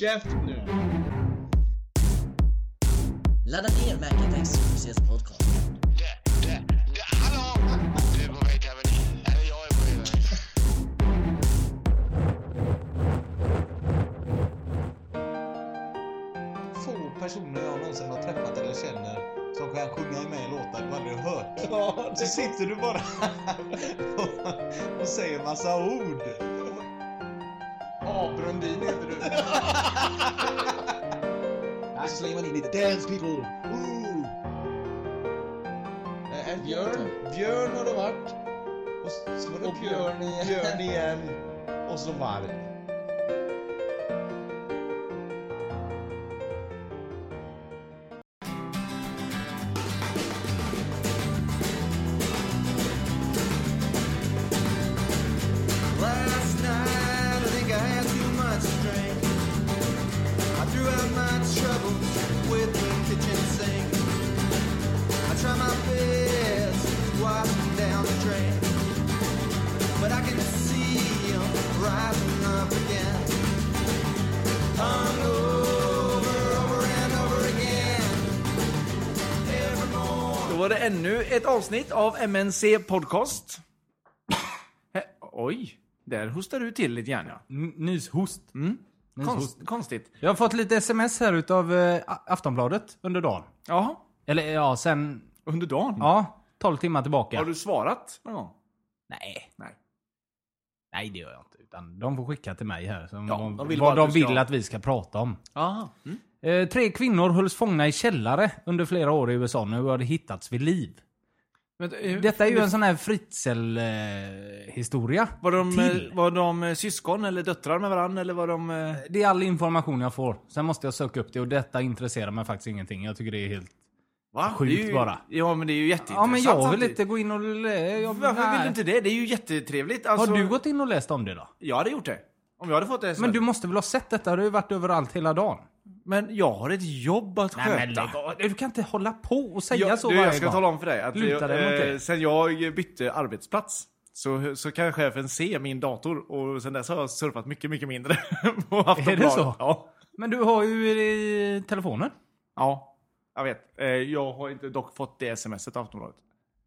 Käft nu! Ladda ner Macatex Success Podcast. Det, det, det, hallå! Du är på väg till Avenyn. Eller jag är på väg till. Få personer jag någonsin har träffat eller känner som kan sjunga med i låtar du aldrig har hört. Ja, Så sitter du bara och, och säger massa ord. A. Brundin heter du. Så slänger man in lite dance people. Ooh. Eh, Björn, Björn har det varit. Och så så var det Och Björn, Björn igen. Björn igen. Och så varg. Avsnitt av MNC Podcast. Oj, där hostar du till lite grann ja. Nyshost. Nyshost. Konst, konstigt. Jag har fått lite sms här utav eh, Aftonbladet under dagen. Jaha, Eller ja, sen... under dagen. Ja, 12 timmar tillbaka. Har du svarat någon gång? Nej. Nej. Nej, det gör jag inte. Utan de får skicka till mig här. Ja, de, de vill vad de ska- vill att vi ska prata om. Jaha. Mm. Eh, tre kvinnor hölls fångna i källare under flera år i USA. Nu har det hittats vid liv. Men, eh, Detta är ju en sån här Fritzl-historia. Var de, till. eh, var de eh, syskon eller döttrar med varandra eller var de... Det är all information jag får. Sen måste jag söka upp det och detta intresserar mig faktiskt ingenting. Jag tycker det är helt... Va? Sjukt Det ju, bara. Ja men det är ju jätteintressant Ja, men jag vill inte gå in och... Jag, Varför vill du inte det? Det är ju jättetrevligt. Alltså, Har du gått in och läst om det då? Jag hade gjort det. Om jag hade fått det så. Men du måste väl ha sett detta? Du har ju varit överallt hela dagen. Men jag har ett jobb att Nej, men sköta. lägg av. Du kan inte hålla på och säga Jag, så du, varje jag ska gång. tala om för dig att Luta jag, det. eh, sen jag bytte arbetsplats så, så kan chefen se min dator och sen dess har jag surfat mycket, mycket mindre på Aftonbladet. så? Ja. Men du har ju i telefonen. ja, jag vet. Eh, Jag har inte dock fått det smset av Aftonbladet.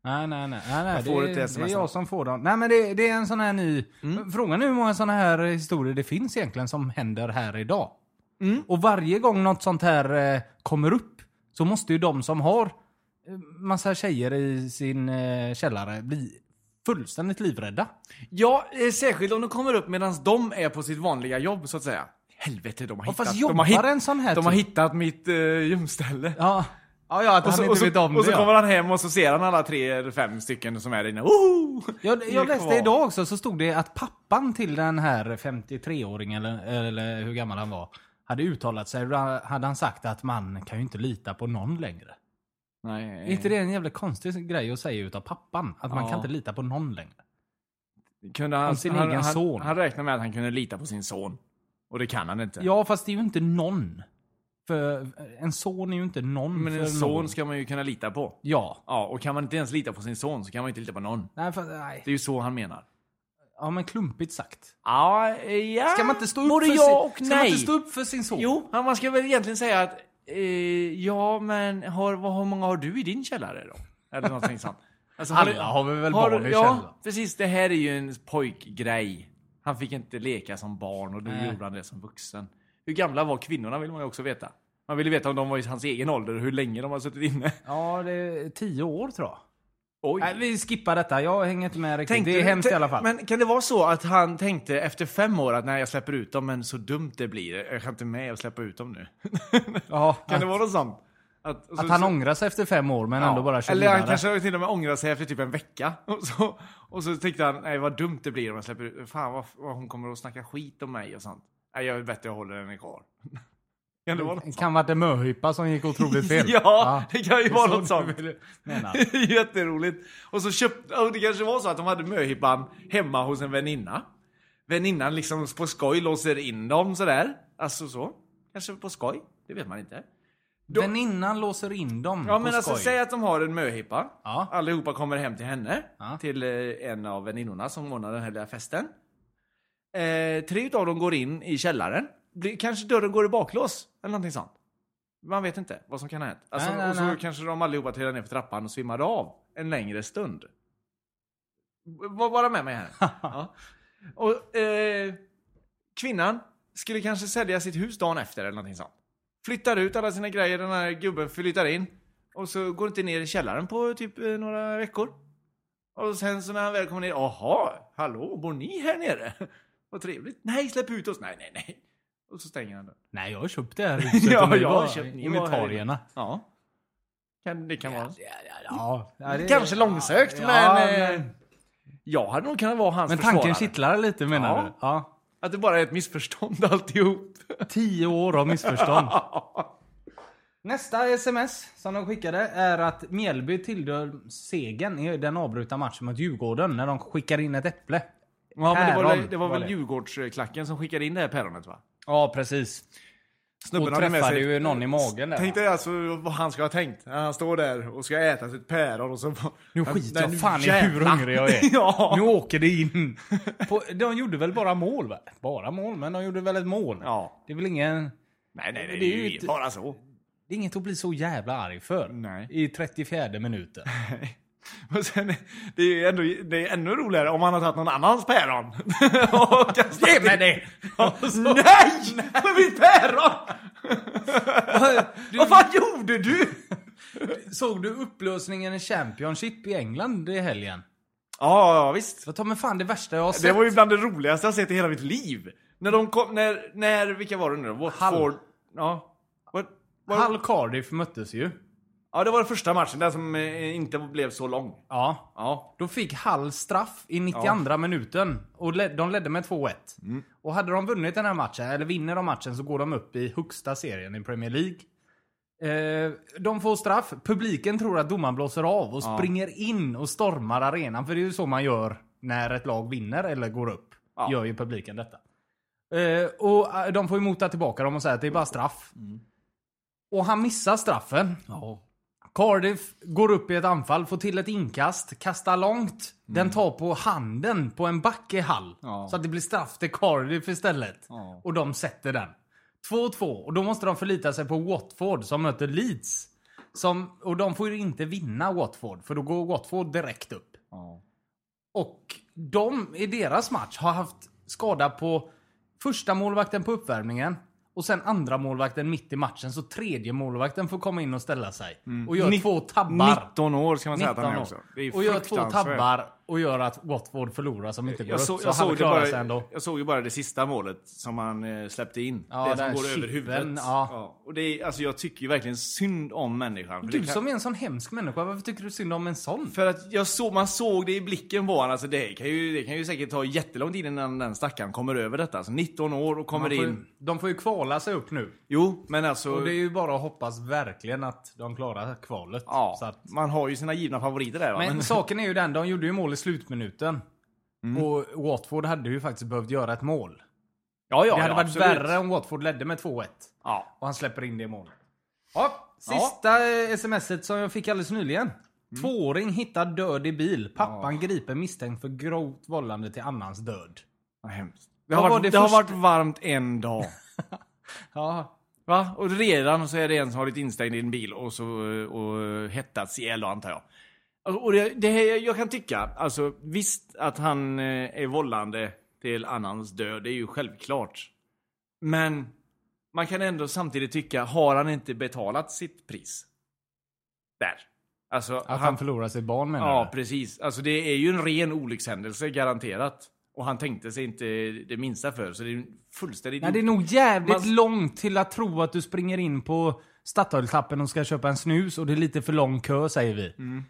Nej, nej, nej. nej, nej. Det, är-. Det är jag som får dem. Nej, men det, det är en sån här ny... Frågan är hur många såna här historier det finns egentligen som händer här idag. Och varje gång något sånt här eh, kommer upp så måste ju de som har eh, massa tjejer i sin eh, källare bli fullständigt livrädda. Ja, eh, särskilt om de kommer upp medan de är på sitt vanliga jobb så att säga. Helvete, de har Ja, hittat... de har hitt- en sån här De har typ? hittat mitt uh, gömställe. Ja, ja, ja att Och han så, inte vet om och så kommer han hem och så ser han alla tre eller fem stycken som är där inne. Woho! Jag, jag läste kvar. idag också så stod det att pappan till den här 53-åringen, eller, eller hur gammal han var, hade uttalat sig. Då hade han sagt att man kan ju inte lita på någon längre. Nej. Är inte det en jävla konstig grej att säga utav pappan? Att man Ja. kan inte lita på någon längre. Kunde han, Om sin han, egen han, son. Han räknar med att han kunde lita på sin son. Och det kan han inte. Ja, fast det är ju inte någon. För en son är ju inte någon Men för en son någon. ska man ju kunna lita på. Ja. Ja, och kan man inte ens lita på sin son så kan man inte lita på någon. Nej, för, nej. Det är ju så han menar. Ja, men klumpigt sagt. Ja, ja. Ska man inte stå upp, Både för, ja sin, ska man inte stå upp för sin son? Jo, man ska väl egentligen säga att eh, ja, men har, vad, hur många har du i din källare då? Eller någonting sånt. Alltså, Alla har vi väl har barn i Ja, källaren? precis. Det här är ju en pojkgrej. Han fick inte leka som barn och nu Nej. gjorde han det som vuxen. Hur gamla var kvinnorna vill man ju också veta. Man vill ju veta om de var i hans egen ålder och hur länge de har suttit inne. Ja, det är tio år tror jag. Oj. Nej, vi skippar detta. Jag hänger inte med riktigt. Tänkte det är du- hemskt i alla fall. Men kan det vara så att han tänkte efter fem år att när jag släpper ut dem, men så dumt det blir. Jag kan inte med och släppa ut dem nu. ja, Kan att, det vara något sånt? Att, att han ångrar sig efter fem år men ändå bara kör Eller han kanske till och med ångrar sig efter typ en vecka. Och så, och så tänkte han, nej vad dumt det blir om jag släpper ut. Fan vad, vad hon kommer att snacka skit om mig och sånt. Nej jag är bättre jag håller henne kvar. Kan det vara något kan varit en möhippa som gick otroligt fel. Ja, det kan ju vara något sånt. Jätteroligt. Och så köpte, och det kanske var så att de hade möhippan hemma hos en väninna. Väninnan liksom på skoj låser in dem sådär. Alltså så. Kanske på skoj. Det vet man inte. Då- Väninnan låser in dem Ja på men alltså skoj. säg att de har en möhippa. Ja. Allihopa kommer hem till henne. Ja. Till eh, en av väninnorna som ordnar den här lilla festen. Eh, tre utav dem går in i källaren. Blir, kanske dörren går i baklås. Eller någonting sånt. Man vet inte vad som kan ha hänt. Alltså, Nej, nej, och så nej. kanske de allihopa trillade ner för trappan och svimmade av en längre stund. Var bara med mig här. ja. Och eh, kvinnan skulle kanske sälja sitt hus dagen efter eller någonting sånt. Flyttar ut alla sina grejer, den här gubben flyttar in. Och så går inte ner i källaren på typ eh, några veckor. Och sen så när han väl kommer ner, jaha, hallå, bor ni här nere? Vad trevligt. Nej, släpp ut oss. Nej, nej, nej. Och så stänger han dörren. Nej, jag har köpt det här huset. Ja, jag har köpt- här inventarierna. Ja. Kan, det kan vara. Ja, ja, det- Kanske långsökt, Ja, men... Eh, jag hade nog kunnat vara hans Men tanken försvarare. kittlar lite menar Ja. du? Ja. Att det bara är ett missförstånd alltihop. Tio år av missförstånd. Nästa sms som de skickade är att Mjällby tillhör segern i den avbrutna matchen mot Djurgården när de skickar in ett äpple. Ja, men det var, det var väl det. Djurgårdsklacken som skickade in det här päronet va? Ja, precis. Snubben hade med sig- ju någon i magen där. Tänk dig alltså vad han ska ha tänkt. När han står där och ska äta sitt päron och så... Nu skiter jag fan i hur hungrig jag är. ja. Nu åker det in. På, de gjorde väl bara mål va? Bara mål, men de gjorde väl ett mål. ja. Det är väl ingen... Nej, nej, nej. Det är ju bara så. Det är inget att bli så jävla arg för. Nej. I 34 minuten. Och sen, det är ju ändå, det är ännu roligare om han har tagit någon annans päron. och kastat Ge mig det! Nej! Men mitt päron! Vad fan gjorde du? Såg du upplösningen i Championship i England i helgen? Ja, ja, visst. Jag tar mig fan det värsta jag har sett. Det var ju bland det roligaste jag sett i hela mitt liv. När de kom, när, när, vilka var det nu då? Watford? Ja. What, what, Hull Cardiff möttes ju. Ja, det var den första matchen, den som eh, inte blev så lång. Ja. Ja. Då fick Hull straff i 92 minuten. Och led, de ledde med 2-1. Och hade de vunnit den här matchen, eller vinner de matchen, så går de upp i högsta serien i Premier League. Eh, de får straff. Publiken tror att domaren blåser av och springer in och stormar arenan. För det är ju så man gör när ett lag vinner eller går upp. Ja. Gör ju publiken detta. Eh, och eh, de får ju mota tillbaka dem och säga att det är bara straff. Och han missar straffen. Cardiff går upp i ett anfall, får till ett inkast, kastar långt. Den tar på handen på en back i Hall. Ja. Så att det blir straff till Cardiff istället. Ja. Och de sätter den. 2-2. Och då måste de förlita sig på Watford som möter Leeds. Som, och de får ju inte vinna Watford, för då går Watford direkt upp. Ja. Och de i deras match har haft skada på första målvakten på uppvärmningen och sen andra målvakten mitt i matchen. Så tredje målvakten får komma in och ställa sig. Och gör Nitt- två tabbar. 19 år ska man säga att han är 19 också. Det är Och gör två tabbar och gör att Watford förlorar som inte går Jag, upp. så, så jag, han såg klarar sig bara, ändå. jag såg ju bara det sista målet som han eh, släppte in. Ja, det som går över chippen, huvudet. ja. Och det är, alltså, jag tycker ju verkligen synd om människan. Du kan, som är en sån hemsk människa, varför tycker du synd om en sån? för att jag såg, man såg det i blicken på honom. Alltså, det, kan ju, det kan ju säkert ta jättelång tid innan den stackaren kommer över detta. Alltså 19 år och kommer in. ju- de får ju kvala sig upp nu. Jo, men alltså... Och det är ju bara att hoppas verkligen att de klarar kvalet. ja, Så att, man har ju sina givna favoriter där va. men Men, saken är ju den, de gjorde ju mål i slutminuten. Mm. Och Watford hade ju faktiskt behövt göra ett mål. ja, ja, det hade ja, varit absolut. värre om Watford ledde med 2-1. Ja. Och han släpper in det målet. Ja, sista ja. smset som jag fick alldeles nyligen. Mm. Tvååring hittar död i bil. Pappan gripen misstänkt för grovt vållande till annans död. Vad hemskt. Det, har, var varit, det det har varit varmt en dag. Ja, Va? Och redan så är det en som har blivit instängd i en bil och så och hettats ihjäl antar jag. Alltså, Och det, det jag kan tycka, alltså visst att han eh, är vållande till annans död, det är ju självklart. Men man kan ändå samtidigt tycka, har han inte betalat sitt pris? Där. Alltså, att han, förlorar sitt barn menar Ja, precis. Alltså det är ju en ren olyckshändelse, garanterat. Och han tänkte sig inte det minsta för, så det är fullständigt... Nej, det är nog jävligt Man- långt till att tro att du springer in på Statoil-tappen och ska köpa en snus och det är lite för lång kö säger vi. Mm.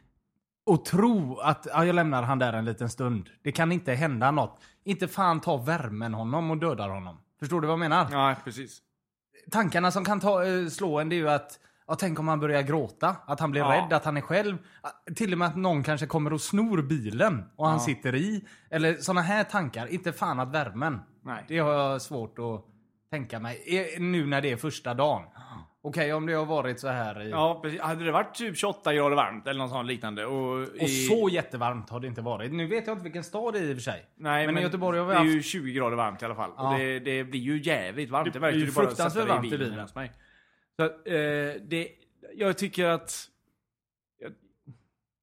Och tro att ja, jag lämnar han där en liten stund. Det kan inte hända något. Inte fan ta värmen honom och dödar honom. Förstår du vad jag menar? Ja, precis. Tankarna som kan ta, eh, slå en det är ju att Ja, tänk om han börjar gråta, att han blir Ja. rädd, att han är själv. Ah, Till och med att någon kanske kommer och snor bilen och han sitter i. Eller såna här tankar. Inte fan att värmen. Nej. Det har jag svårt att tänka mig. Eh, Nu när det är första dagen. Okej, om det har varit så här i... Ja, precis. Hade det varit typ 28 grader varmt eller något sånt liknande och... Och i- så jättevarmt har det inte varit. Nu vet jag inte vilken stad det är i och för sig. Nej, men, men, i Göteborg har vi det är haft... ju 20 grader varmt i alla fall. Ja. Och det, det blir ju jävligt varmt. Det Det blir ju fruktansvärt varmt i bilen. mig. Så eh, det, jag tycker att... Jag,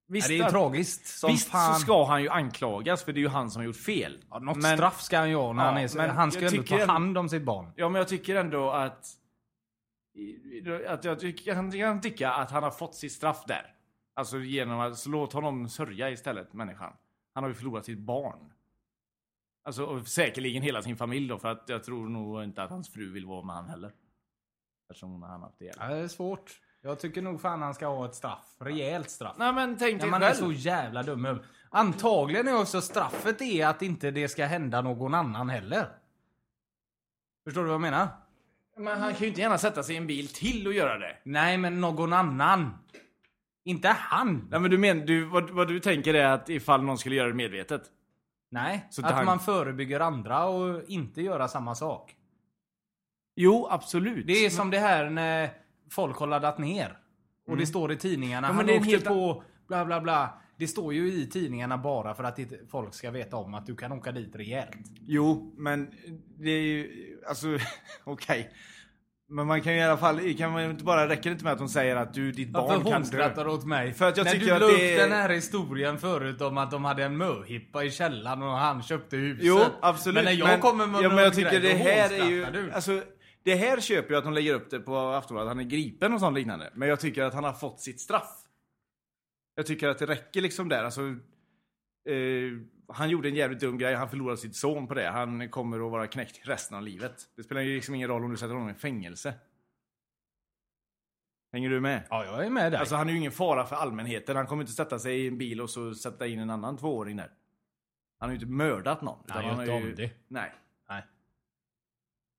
visst, Ja, det är att- tragiskt som visst fan. så ska han ju anklagas för det är ju han som har gjort fel. Ja, något Men- straff ska han ju ha när han är så... men Han ska ju ändå ta hand om sitt barn. Ja, men jag tycker ändå att... att jag, jag kan tycka att han har fått sitt straff där. Alltså genom att så låt honom sörja istället, människan. Han har ju förlorat sitt barn. Alltså och säkerligen hela sin familj då, för att jag tror nog inte att hans fru vill vara med han heller. Eftersom hon har hamnat ihjäl. Ja, det är svårt. Jag tycker nog fan han ska ha ett straff. Rejält straff. Nej men tänk Ja, dig man är så jävla dum i huvudet. Antagligen är också straffet är att inte det ska hända någon annan heller. Förstår du vad jag menar? Men han kan ju inte gärna sätta sig i en bil till och göra det. Nej, men någon annan. Inte han. Nej men du menar, du, vad, vad du tänker är att ifall någon skulle göra det medvetet? Nej, Så att han- man förebygger andra och inte göra samma sak. Jo, absolut. Det är som det här när folk har laddat ner. Och det står i tidningarna. Mm. Ja, men han det är en åkte helt på bla bla bla. Det står ju i tidningarna bara för att folk ska veta om att du kan åka dit rejält. Jo, men det är ju, alltså, okej. Men man kan ju i alla fall, kan man inte bara, räcker det inte med att de säger att du, ditt barn Varför kan hon dö? skrattar åt mig? För att jag När tycker du la upp den här historien förut om att de hade en möhippa i källaren och han köpte huset. Jo, absolut. Men när jag kommer med ja, men jag tycker grej, det här är ju, du. alltså, det här köper jag att de lägger upp det på Aftonbladet, att han är gripen och sånt liknande. Men jag tycker att han har fått sitt straff. Jag tycker att det räcker liksom där, alltså. Eh, han gjorde en jävligt dum grej, han förlorade sitt son på det. Han kommer att vara knäckt resten av livet. Det spelar ju liksom ingen roll om du sätter honom i fängelse. Hänger du med? Ja, jag är med där. Alltså han är ju ingen fara för allmänheten. Han kommer inte sätta sig i en bil och så sätta in en annan tvååring där. Han har ju inte mördat någon. Nej, han inte har ju... om det. Nej. Nej.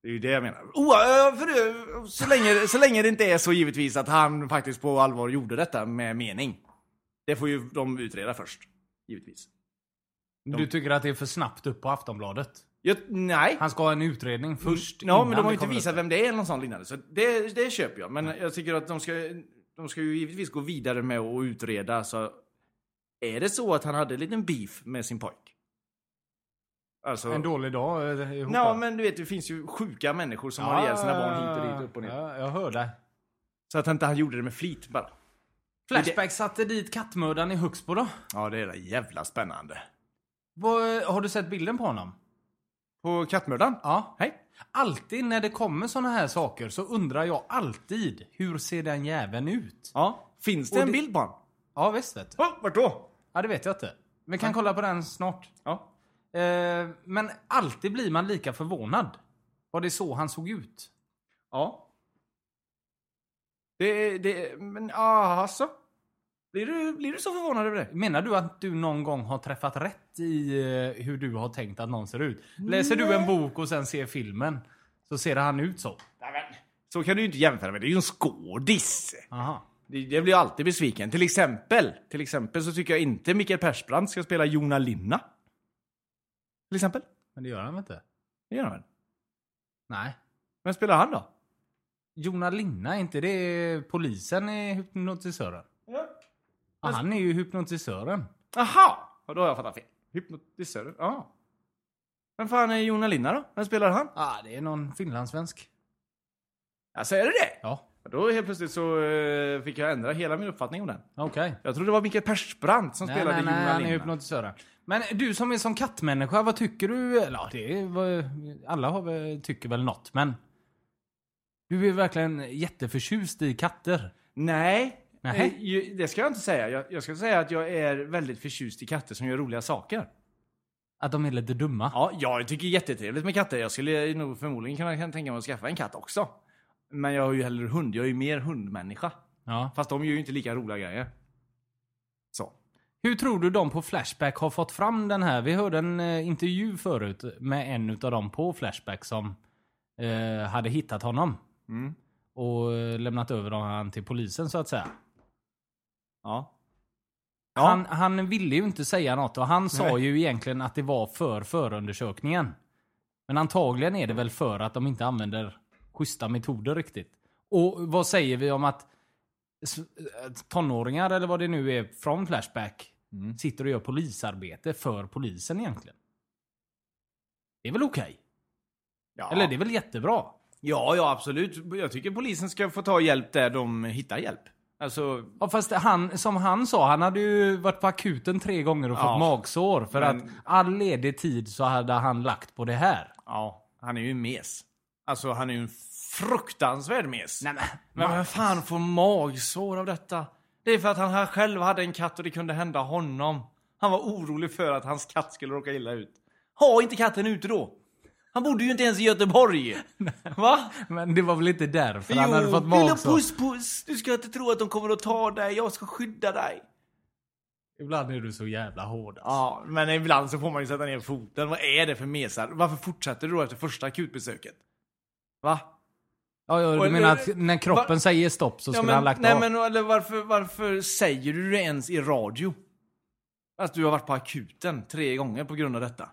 Det är ju det jag menar. Oh, för det, så, länge, så länge det inte är så givetvis att han faktiskt på allvar gjorde detta med mening. Det får ju de utreda först. Givetvis. Du tycker att det är för snabbt upp på Aftonbladet? Jag, nej. Han ska ha en utredning först Ja, men de har ju inte visat vem det är eller något sånt liknande. Så det, det köper jag. Men jag tycker att de ska, de ska ju givetvis gå vidare med att utreda. Så är det så att han hade en liten beef med sin pojk? Alltså, En dålig dag eh, ihop. Ja, men du vet, det finns ju sjuka människor som har ihjäl sina barn hit och dit, upp och ner. Ja, jag hör dig. Så att inte han gjorde det med flit bara. Flashback satte dit kattmördaren i Huxbo då. Ja, det är jävla spännande. Vad, har du sett bilden på honom? På kattmördaren? Ja. Hej. Alltid när det kommer såna här saker så undrar jag alltid hur ser den jäveln ut? Ja. Finns det Och en det- bild på honom? Ja visst vet du. Oh, vart då? Ja det vet jag inte. Vi kan kolla på den snart. Ja. Eh, men alltid blir man lika förvånad. Var det så han såg ut? Ja. Det, det, men alltså. Blir du, blir du så förvånad över det? Menar du att du någon gång har träffat rätt i eh, hur du har tänkt att någon ser ut? Läser du en bok och sen ser filmen så ser han ut så? Nej, så kan du ju inte jämföra med. Det är ju en skådis. Aha. Det, det blir jag alltid besviken. Till exempel, till exempel så tycker jag inte Mikael Persbrandt ska spela Jona Linna. Till exempel. Men det gör han väl inte? Det gör han väl? Nej. Vem spelar han då? Jona Linna, är inte det polisen i hypnotisören? Ja. Ja, han är ju hypnotisören. Aha! Och då har jag fattat fel. Hypnotisör? Ja. Vem fan är Jona Linna då? Vem spelar han? Ja, det är någon finlandssvensk. Alltså är det det? Ja, Då helt plötsligt så eh, fick jag ändra hela min uppfattning om den. okej. Jag trodde det var Mikael Persbrandt som Nej, spelade nej, nej, Jona han är Linna. hypnotisören. Men du som är som kattmänniska, vad tycker du? Eller ja, det är, vad- alla har väl, tycker väl något, men... Du är verkligen jätteförtjust i katter. Nej, Nej. eh, det ska jag inte säga. Jag, jag ska säga att jag är väldigt förtjust i katter som gör roliga saker. Att de är lite dumma. Ja, jag tycker jättetrevligt med katter. Jag skulle nog förmodligen kunna tänka mig att skaffa en katt också. Men jag har ju hellre hund. Jag är ju mer hundmänniska. Ja. Fast de gör ju inte lika roliga grejer. Så. Hur tror du de på Flashback har fått fram den här? Vi hörde en eh, intervju förut med en utav dem på Flashback som eh, hade hittat honom. Mm. Och eh, lämnat över honom till polisen så att säga. Ja. Han, han ville ju inte säga något och han sa Nej. ju egentligen att det var för förundersökningen. Men antagligen är det väl för att de inte använder schyssta metoder riktigt. Och vad säger vi om att s- tonåringar, eller vad det nu är, från Flashback sitter och gör polisarbete för polisen egentligen? Det är väl okej? Ja. Eller det är väl jättebra? Ja, ja absolut. Jag tycker polisen ska få ta hjälp där de hittar hjälp. Alltså, Ja, fast han, som han sa, han hade ju varit på akuten tre gånger och Ja. fått magsår. För Men- att all ledig tid så hade han lagt på det här. ja, han är ju en mes. Alltså, han är ju en fruktansvärd mes. Nej, men, Men vem fan får magsår av detta? Det är för att han själv hade en katt och det kunde hända honom. Han var orolig för att hans katt skulle råka illa ut. Ha inte katten ute då! Han bodde ju inte ens i Göteborg! Va? men det var väl inte därför han hade fått lilla magsår? puss puss! Du ska inte tro att de kommer att ta dig, jag ska skydda dig. Ibland är du så jävla hård. alltså. Ja, men ibland så får man ju sätta ner foten. Vad är det för mesar? Varför fortsätter du då efter första akutbesöket? Va? Ja, ja, du menar att när kroppen Va- säger stopp så Ja, skulle men, han lagt nej av? men eller varför, varför säger du det ens i radio? Att du har varit på akuten tre gånger på grund av detta.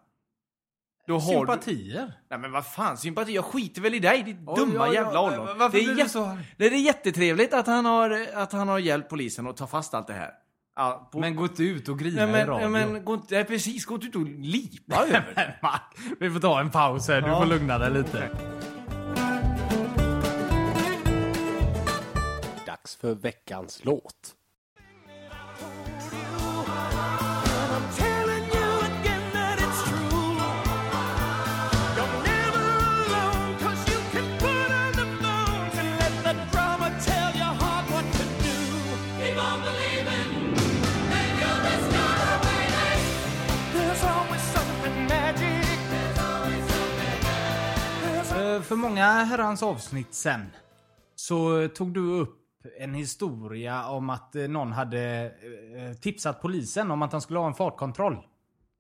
Då har Sympatier? Du... Nej men vad fan, sympati? Jag skiter väl i dig, ditt Oj, dumma oj, jävla ollon. varför det, är jätte- så det är jättetrevligt att han har, att han har hjälpt polisen att ta fast allt det här. Ja, på... Men gått ut och grina Nej, men, i radio. ja, men gå inte, nej, precis, gå inte ut och lipa över det. Vi får ta en paus här, du Ja. får lugna dig lite. Dags för veckans låt. För många herrans avsnitt sen så tog du upp en historia om att eh, någon hade eh, tipsat polisen om att han skulle ha en fartkontroll.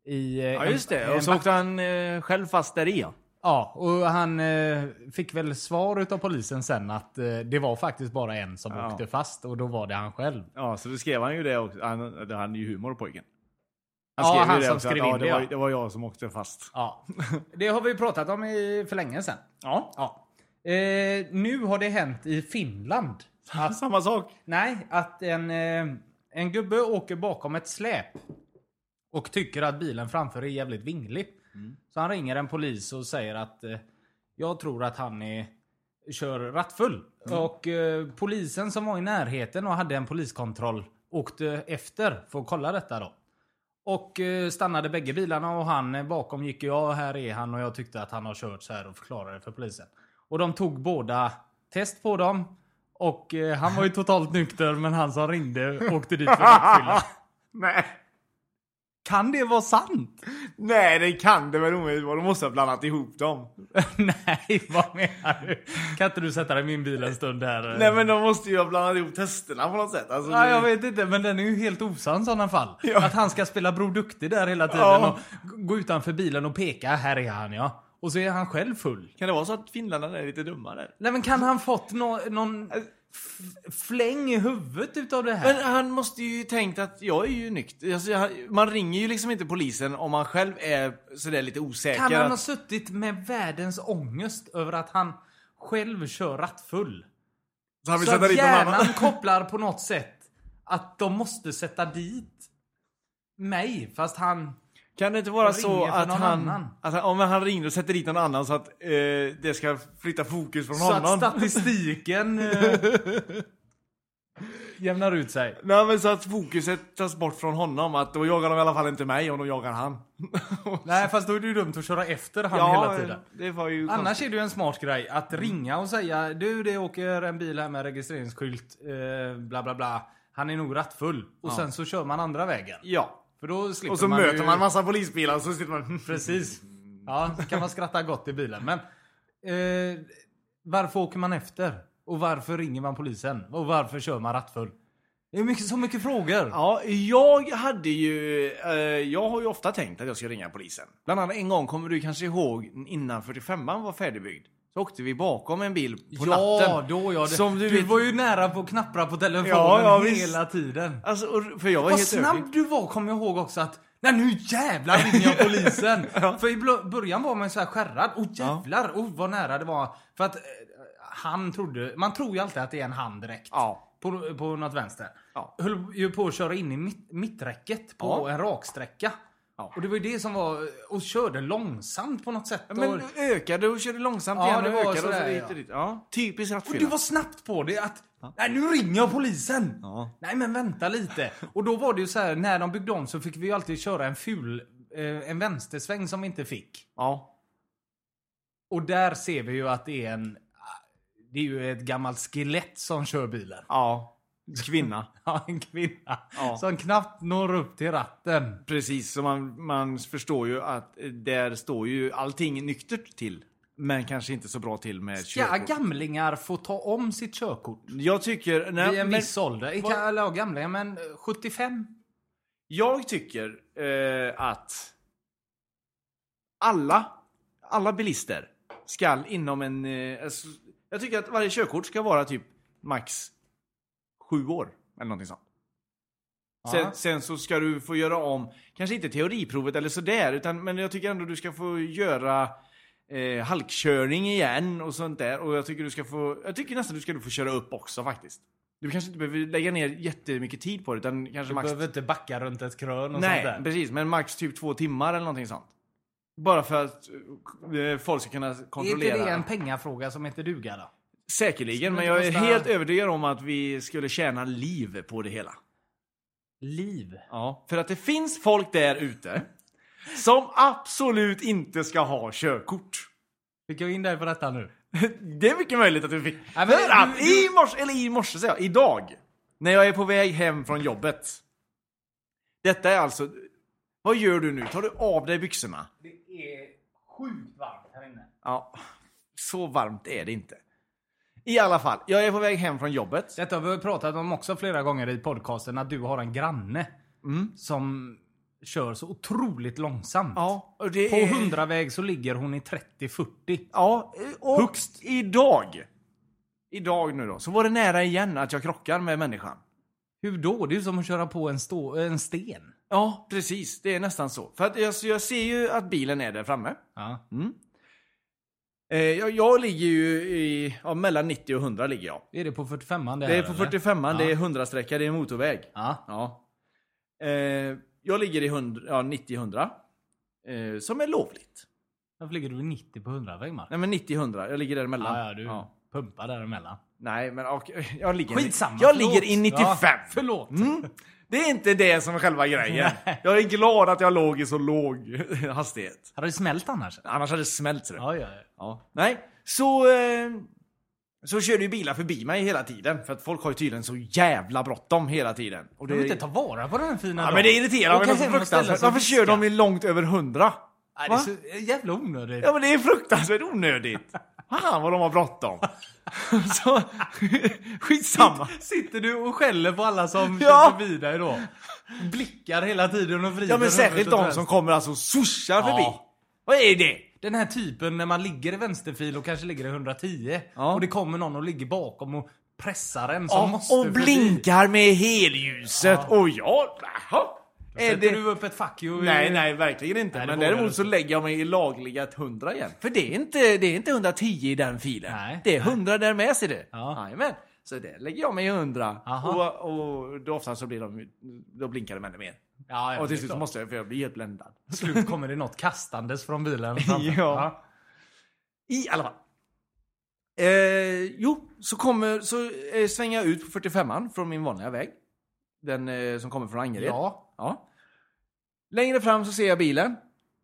I, eh, Ja just det, en och så åkte han eh, själv fast där i ja. Och han eh, fick väl svar utav polisen sen att eh, det var faktiskt bara en som Ja. åkte fast och då var det han själv. Ja, så då skrev han ju det också. Han, det hade ju humor pojken. Ja, skrev ju han det som också, skrev att, in ja, det, det, var, ja. det var jag som åkte fast. Ja, det har vi pratat om i, för länge sedan. Ja. Ja. Eh, nu har det hänt i Finland. Att, Samma sak. nej, att en, eh, en gubbe åker bakom ett släp och tycker att bilen framför är jävligt vinglig. Så han ringer en polis och säger att eh, jag tror att han är, kör rattfull. Och eh, polisen som var i närheten och hade en poliskontroll åkte efter för att kolla detta då. Och eh, stannade bägge bilarna och han eh, bakom gick ja här är han och jag tyckte att han har kört så här och förklarade för polisen. Och de tog båda test på dem. Och eh, han var ju totalt nykter men han som ringde åkte dit för rattfylla. Nej. Kan det vara sant? Nej, det kan det väl omöjligt vara. De måste ha blandat ihop dem. Nej, vad menar du? Kan inte du sätta dig i min bil en stund där? Nej, men de måste ju ha blandat ihop testerna på något sätt. Alltså, Ja, det- jag vet inte, men den är ju helt osann i sådana fall. Ja. Att han ska spela Bror Duktig där hela tiden Ja. och gå utanför bilen och peka, här är han ja. Och så är han själv full. Kan det vara så att finländarna är lite dummare? Nej men kan han fått nå- någon fläng i huvudet utav det här? Men han måste ju tänkt att jag är ju nykter. Alltså, jag- man ringer ju liksom inte polisen om man själv är sådär lite osäker. kan han ha suttit med världens ångest över att han själv kör rattfull? så han vill Så sätta att hjärnan kopplar på något sätt att de måste sätta dit mig, fast han... Kan det inte vara så att han, att han, om han ringer och sätter dit någon annan så att eh, det ska flytta fokus från Så att honom? statistiken eh, jämnar ut sig. Nej men så att fokuset tas bort från honom, att då jagar de i alla fall inte mig och då jagar han. Nej, fast då är det ju dumt att köra efter han hela tiden. det var ju Annars konstigt. är det ju en smart grej att ringa och säga Du, det åker en bil här med registreringsskylt, eh, bla bla bla. Han är nog rattfull. Och sen så kör man andra vägen. Ja. För då slipper Och så man möter ju... man massa polisbilar och så sitter man... Precis. Ja, så kan man skratta gott i bilen. Men eh, varför åker man efter? Och varför ringer man polisen? Och varför kör man rattfull? Det är mycket, så mycket frågor. Ja, jag hade ju... Eh, jag har ju ofta tänkt att jag ska ringa polisen. Bland annat en gång, kommer du kanske ihåg, innan 45an var färdigbyggd. Så åkte vi bakom en bil på ja, natten. då ja. Det, Som du du vet- var ju nära på att knappra på telefonen Ja, ja, visst. hela tiden. Alltså, för jag var Vad snabb övertygad. du var kommer jag ihåg också att Nej nu jävlar ringer jag polisen! För i början var man så här skärrad. Åh jävlar, oh, vad nära det var. För att eh, han trodde, man tror ju alltid att det är en hand direkt. Ja. På, på något vänster. Ja. Höll ju på att köra in i mitt, mitträcket på Ja. en raksträcka. Ja. Och det var ju det som var, och körde långsamt på något sätt. Men och, ökade och körde långsamt Ja, igen det och ökade och så hit ja. och dit. Ja, typiskt och rattfylla. du var snabbt på det att, nej nu ringer jag polisen. Ja. Nej men vänta lite. Och då var det ju så här, när de byggde om så fick vi ju alltid köra en ful, eh, en vänstersväng som vi inte fick. Ja. Och där ser vi ju att det är en, det är ju ett gammalt skelett som kör bilen. Ja. Kvinna. Ja, en kvinna. Ja. Som knappt når upp till ratten. Precis, så man, man förstår ju att eh, där står ju allting nyktert till. Men kanske inte så bra till med Ska körkort. gamlingar få ta om sitt körkort? Jag tycker... Nej, Vid en men viss ålder? Vad- alla gamlingar, men 75? Jag tycker eh, att alla, alla bilister ska inom en... Eh, alltså, jag tycker att varje körkort ska vara typ max sju år. Eller någonting sånt. Sen, sen så ska du få göra om, kanske inte teoriprovet eller sådär, utan, men jag tycker ändå du ska få göra eh, halkkörning igen och sånt där. Och jag tycker du ska få, jag tycker nästan du ska få köra upp också faktiskt. Du kanske inte behöver lägga ner jättemycket tid på det, utan kanske Du max... behöver inte backa runt ett krön och sånt Nej, där. precis. Men max typ två timmar eller någonting sånt. Bara för att eh, folk ska kunna Är kontrollera. inte det en pengafråga som heter duga då? Säkerligen, men jag är helt övertygad om att vi skulle tjäna liv på det hela. Liv. Ja, för att det finns folk där ute som absolut inte ska ha körkort. Fick jag in dig på detta nu? Det är mycket möjligt att du fick. men för att du- i morse, eller i morse säger jag, idag. När jag är på väg hem från jobbet. Detta är alltså, vad gör du nu? Tar du av dig byxorna? Det är sjukt varmt här inne. Ja, så varmt är det inte. I alla fall, jag är på väg hem från jobbet. Detta har vi pratat om också flera gånger i podcasten, att du har en granne Mm. som kör så otroligt långsamt. Ja, och det På är... 100 väg så ligger hon i 30-40. Ja, och Högst. idag. Idag nu då, så var det nära igen att jag krockar med människan. Hur då? Det är ju som att köra på en, stå, en sten. Ja, precis. Det är nästan så. För att jag, jag ser ju att bilen är där framme. Ja. Eh, jag, jag ligger ju i, ja, mellan 90 och 100 ligger jag. Är det på 45 det Det är på eller? 45 Ja. det är 100-sträcka, det är motorväg. Ja. Ja. Eh, jag ligger i 100, ja, 90-100. Eh, som är lovligt. Varför ligger du i 90 på 100 väg Mark? Nej men 90-100, jag ligger däremellan. Ja, ja, du pumpar däremellan. Nej men och, jag ligger, Skitsamma, jag förlåt. ligger i 95. Ja, förlåt. Mm. Det är inte det som är själva grejen. jag är glad att jag låg i så låg hastighet. Hade det smält annars? Annars hade det smält. så det. Ja, ja, ja. Ja. Nej, så... Eh, så kör ju bilar förbi mig hela tiden. För att folk har ju tydligen så jävla bråttom hela tiden. Och De det, vill inte ta vara på den fina ja, dagen. men det irriterar mig något fruktansvärt. Varför kör de långt över 100? Nej, det är så jävla onödigt. Ja men det är fruktansvärt onödigt. Fan vad de har bråttom. så, skitsamma. Sitter du och skäller på alla som Ja. kör förbi dig då? Blickar hela tiden och vrider Ja men särskilt de som kommer alltså swooshar förbi. Ja. Vad är det? Den här typen när man ligger i vänsterfil och kanske ligger i 110 Ja. och det kommer någon och ligger bakom och pressar en som Ja, måste och förbi. blinkar med helljuset. Och jag... Jaha. Sätter det... du upp ett fuck you Nej, nej, verkligen inte. Nej, men däremot så lägger jag mig i lagliga 100 igen. För det är inte, det är inte 110 i den filen. Nej. det är 100 där med, ser du. Ja. Så där lägger jag mig i 100. Aha. Och, och då ofta så blir de, då blinkar de ännu mer. Ja, ja, och till slut så måste jag, för jag blir helt bländad. Slut kommer det något kastandes från bilen. framför. Ja. I alla fall. Eh, jo, så kommer, så eh, svänger jag ut på 45an från min vanliga väg. Den eh, som kommer från Angered. Ja. Ja. Längre fram så ser jag bilen.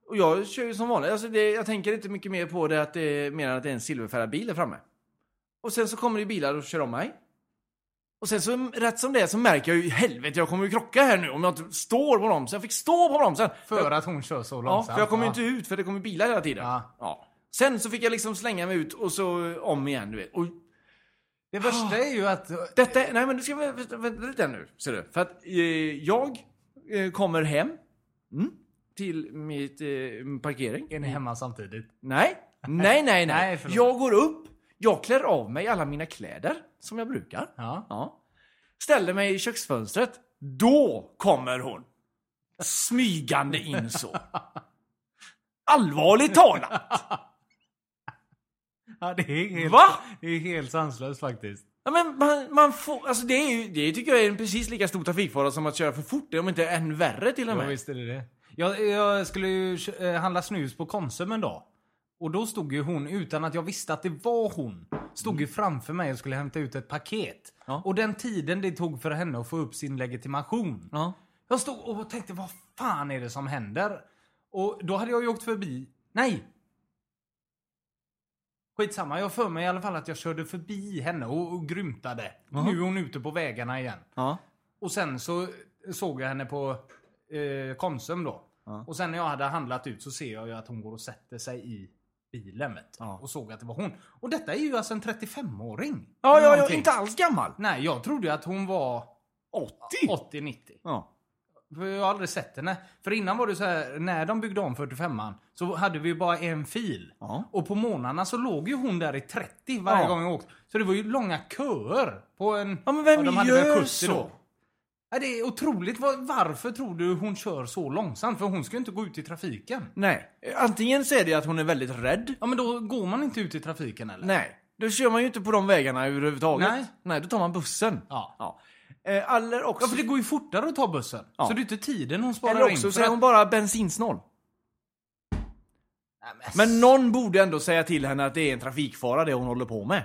Och jag kör ju som vanligt. Alltså det, jag tänker inte mycket mer på det, att det är mer än att det är en silverfärgad bil där framme. Och sen så kommer det bilar och kör om mig. Och sen så rätt som det är så märker jag ju helvete jag kommer ju krocka här nu om jag inte står på bromsen. Jag fick stå på bromsen. För att hon kör så Ja, långsamt. för jag kommer ju ja. inte ut för det kommer bilar hela tiden. Ja. Sen så fick jag liksom slänga mig ut och så om igen, du vet. Och Det värsta är ju att... detta, nej men du ska vä- vänta, lite nu, ser du. För att eh, jag kommer hem mm, till mitt eh, parkering. Är ni hemma samtidigt? Nej, nej, nej, nej. Nej, jag går upp, jag klär av mig alla mina kläder, som jag brukar. Ja. Ja. Ställer mig i köksfönstret. Då kommer hon. Smygande in så. Allvarligt talat. Ja, det är helt, Va? Det är helt sanslöst faktiskt. Ja, men man, man får, alltså det är ju, det tycker jag är en precis lika stor trafikfara som att köra för fort, om inte än värre till och Ja, med. visst är det det. Jag, jag skulle ju eh, handla snus på Konsum en dag. Och då stod ju hon, utan att jag visste att det var hon, stod ju framför mig och skulle hämta ut ett paket. Ja. Och den tiden det tog för henne att få upp sin legitimation. Ja. Jag stod och tänkte, vad fan är det som händer? Och då hade jag ju åkt förbi... Nej! Skitsamma, jag för mig i alla fall att jag körde förbi henne och, och grymtade. Nu är hon ute på vägarna igen. Ja. Och sen så såg jag henne på eh, Konsum då. Och sen när jag hade handlat ut så ser jag ju att hon går och sätter sig i bilen vet. Ja. Och såg att det var hon. Och detta är ju alltså en 35-åring. Ja, ja, ja, inte alls gammal. Nej, jag trodde ju att hon var 80? 80-90. Ja. För jag har aldrig sett henne. För innan var det så här, när de byggde om 45an så hade vi ju bara en fil. Ja. Och på morgnarna så låg ju hon där i 30 varje Ja. gång jag åkte. Så det var ju långa köer på en... Ja, men vem de hade väl gör 70 så? Ja, det är otroligt. Var- Varför tror du hon kör så långsamt? För hon ska ju inte gå ut i trafiken. Nej. Antingen så är det att hon är väldigt rädd. Ja, men då går man inte ut i trafiken eller? Nej. Då kör man ju inte på de vägarna överhuvudtaget. Nej. Nej, då tar man bussen. Ja. Eh, Eller också... Ja, för det går ju fortare att ta bussen. Ja. Så det är inte tiden hon sparar Eller in. också för så är att- hon bara bensinsnål. Nej, Men någon borde ändå säga till henne att det är en trafikfara det hon håller på med.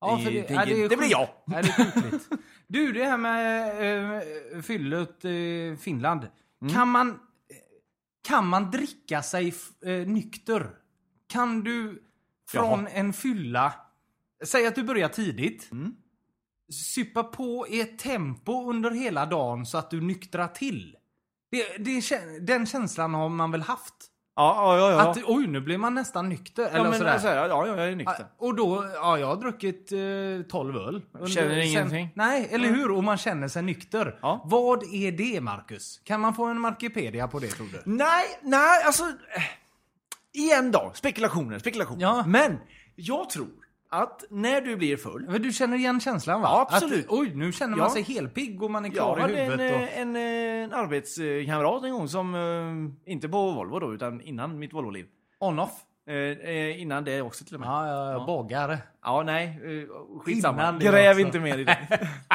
Ja, Det- för det, det- ja, är det blir sjukt. jag. Ja, det är sjukligt. Du, det här med äh, fyllet eh, Finland. Mm. Kan man kan man dricka sig f- eh, nykter? Kan du från en fylla, säg att du börjar tidigt, Supa på i ett tempo under hela dagen så att du nyktrar till? Det, det, den känslan har man väl haft? Ja, ja, ja. Att oj, nu blir man nästan nykter. ja, eller men, sådär. så här, ja, ja, jag är nykter. Och då, ja jag har druckit eh, 12 öl. Under- Känner ingenting? nej, eller hur? Och man känner sig nykter. Ja. Vad är det, Marcus? Kan man få en Markipedia på det, tror du? Nej, nej, alltså... eh, Igen då, spekulationer, spekulationer. Ja. Men jag tror att när du blir full... Men Du känner igen känslan, va? Ja, absolut. Att, oj, nu känner man Ja. sig helpigg och man är Jag klar i hade en, huvudet. Och... en, en arbetskamrat en gång som, eh, inte på Volvo då, utan innan mitt Volvo-liv. On-off. Eh, eh, innan det också till och med. Ja, ja, ja. bagare. Ja, nej. eh, Skitsamma. Gräv inte mer i det.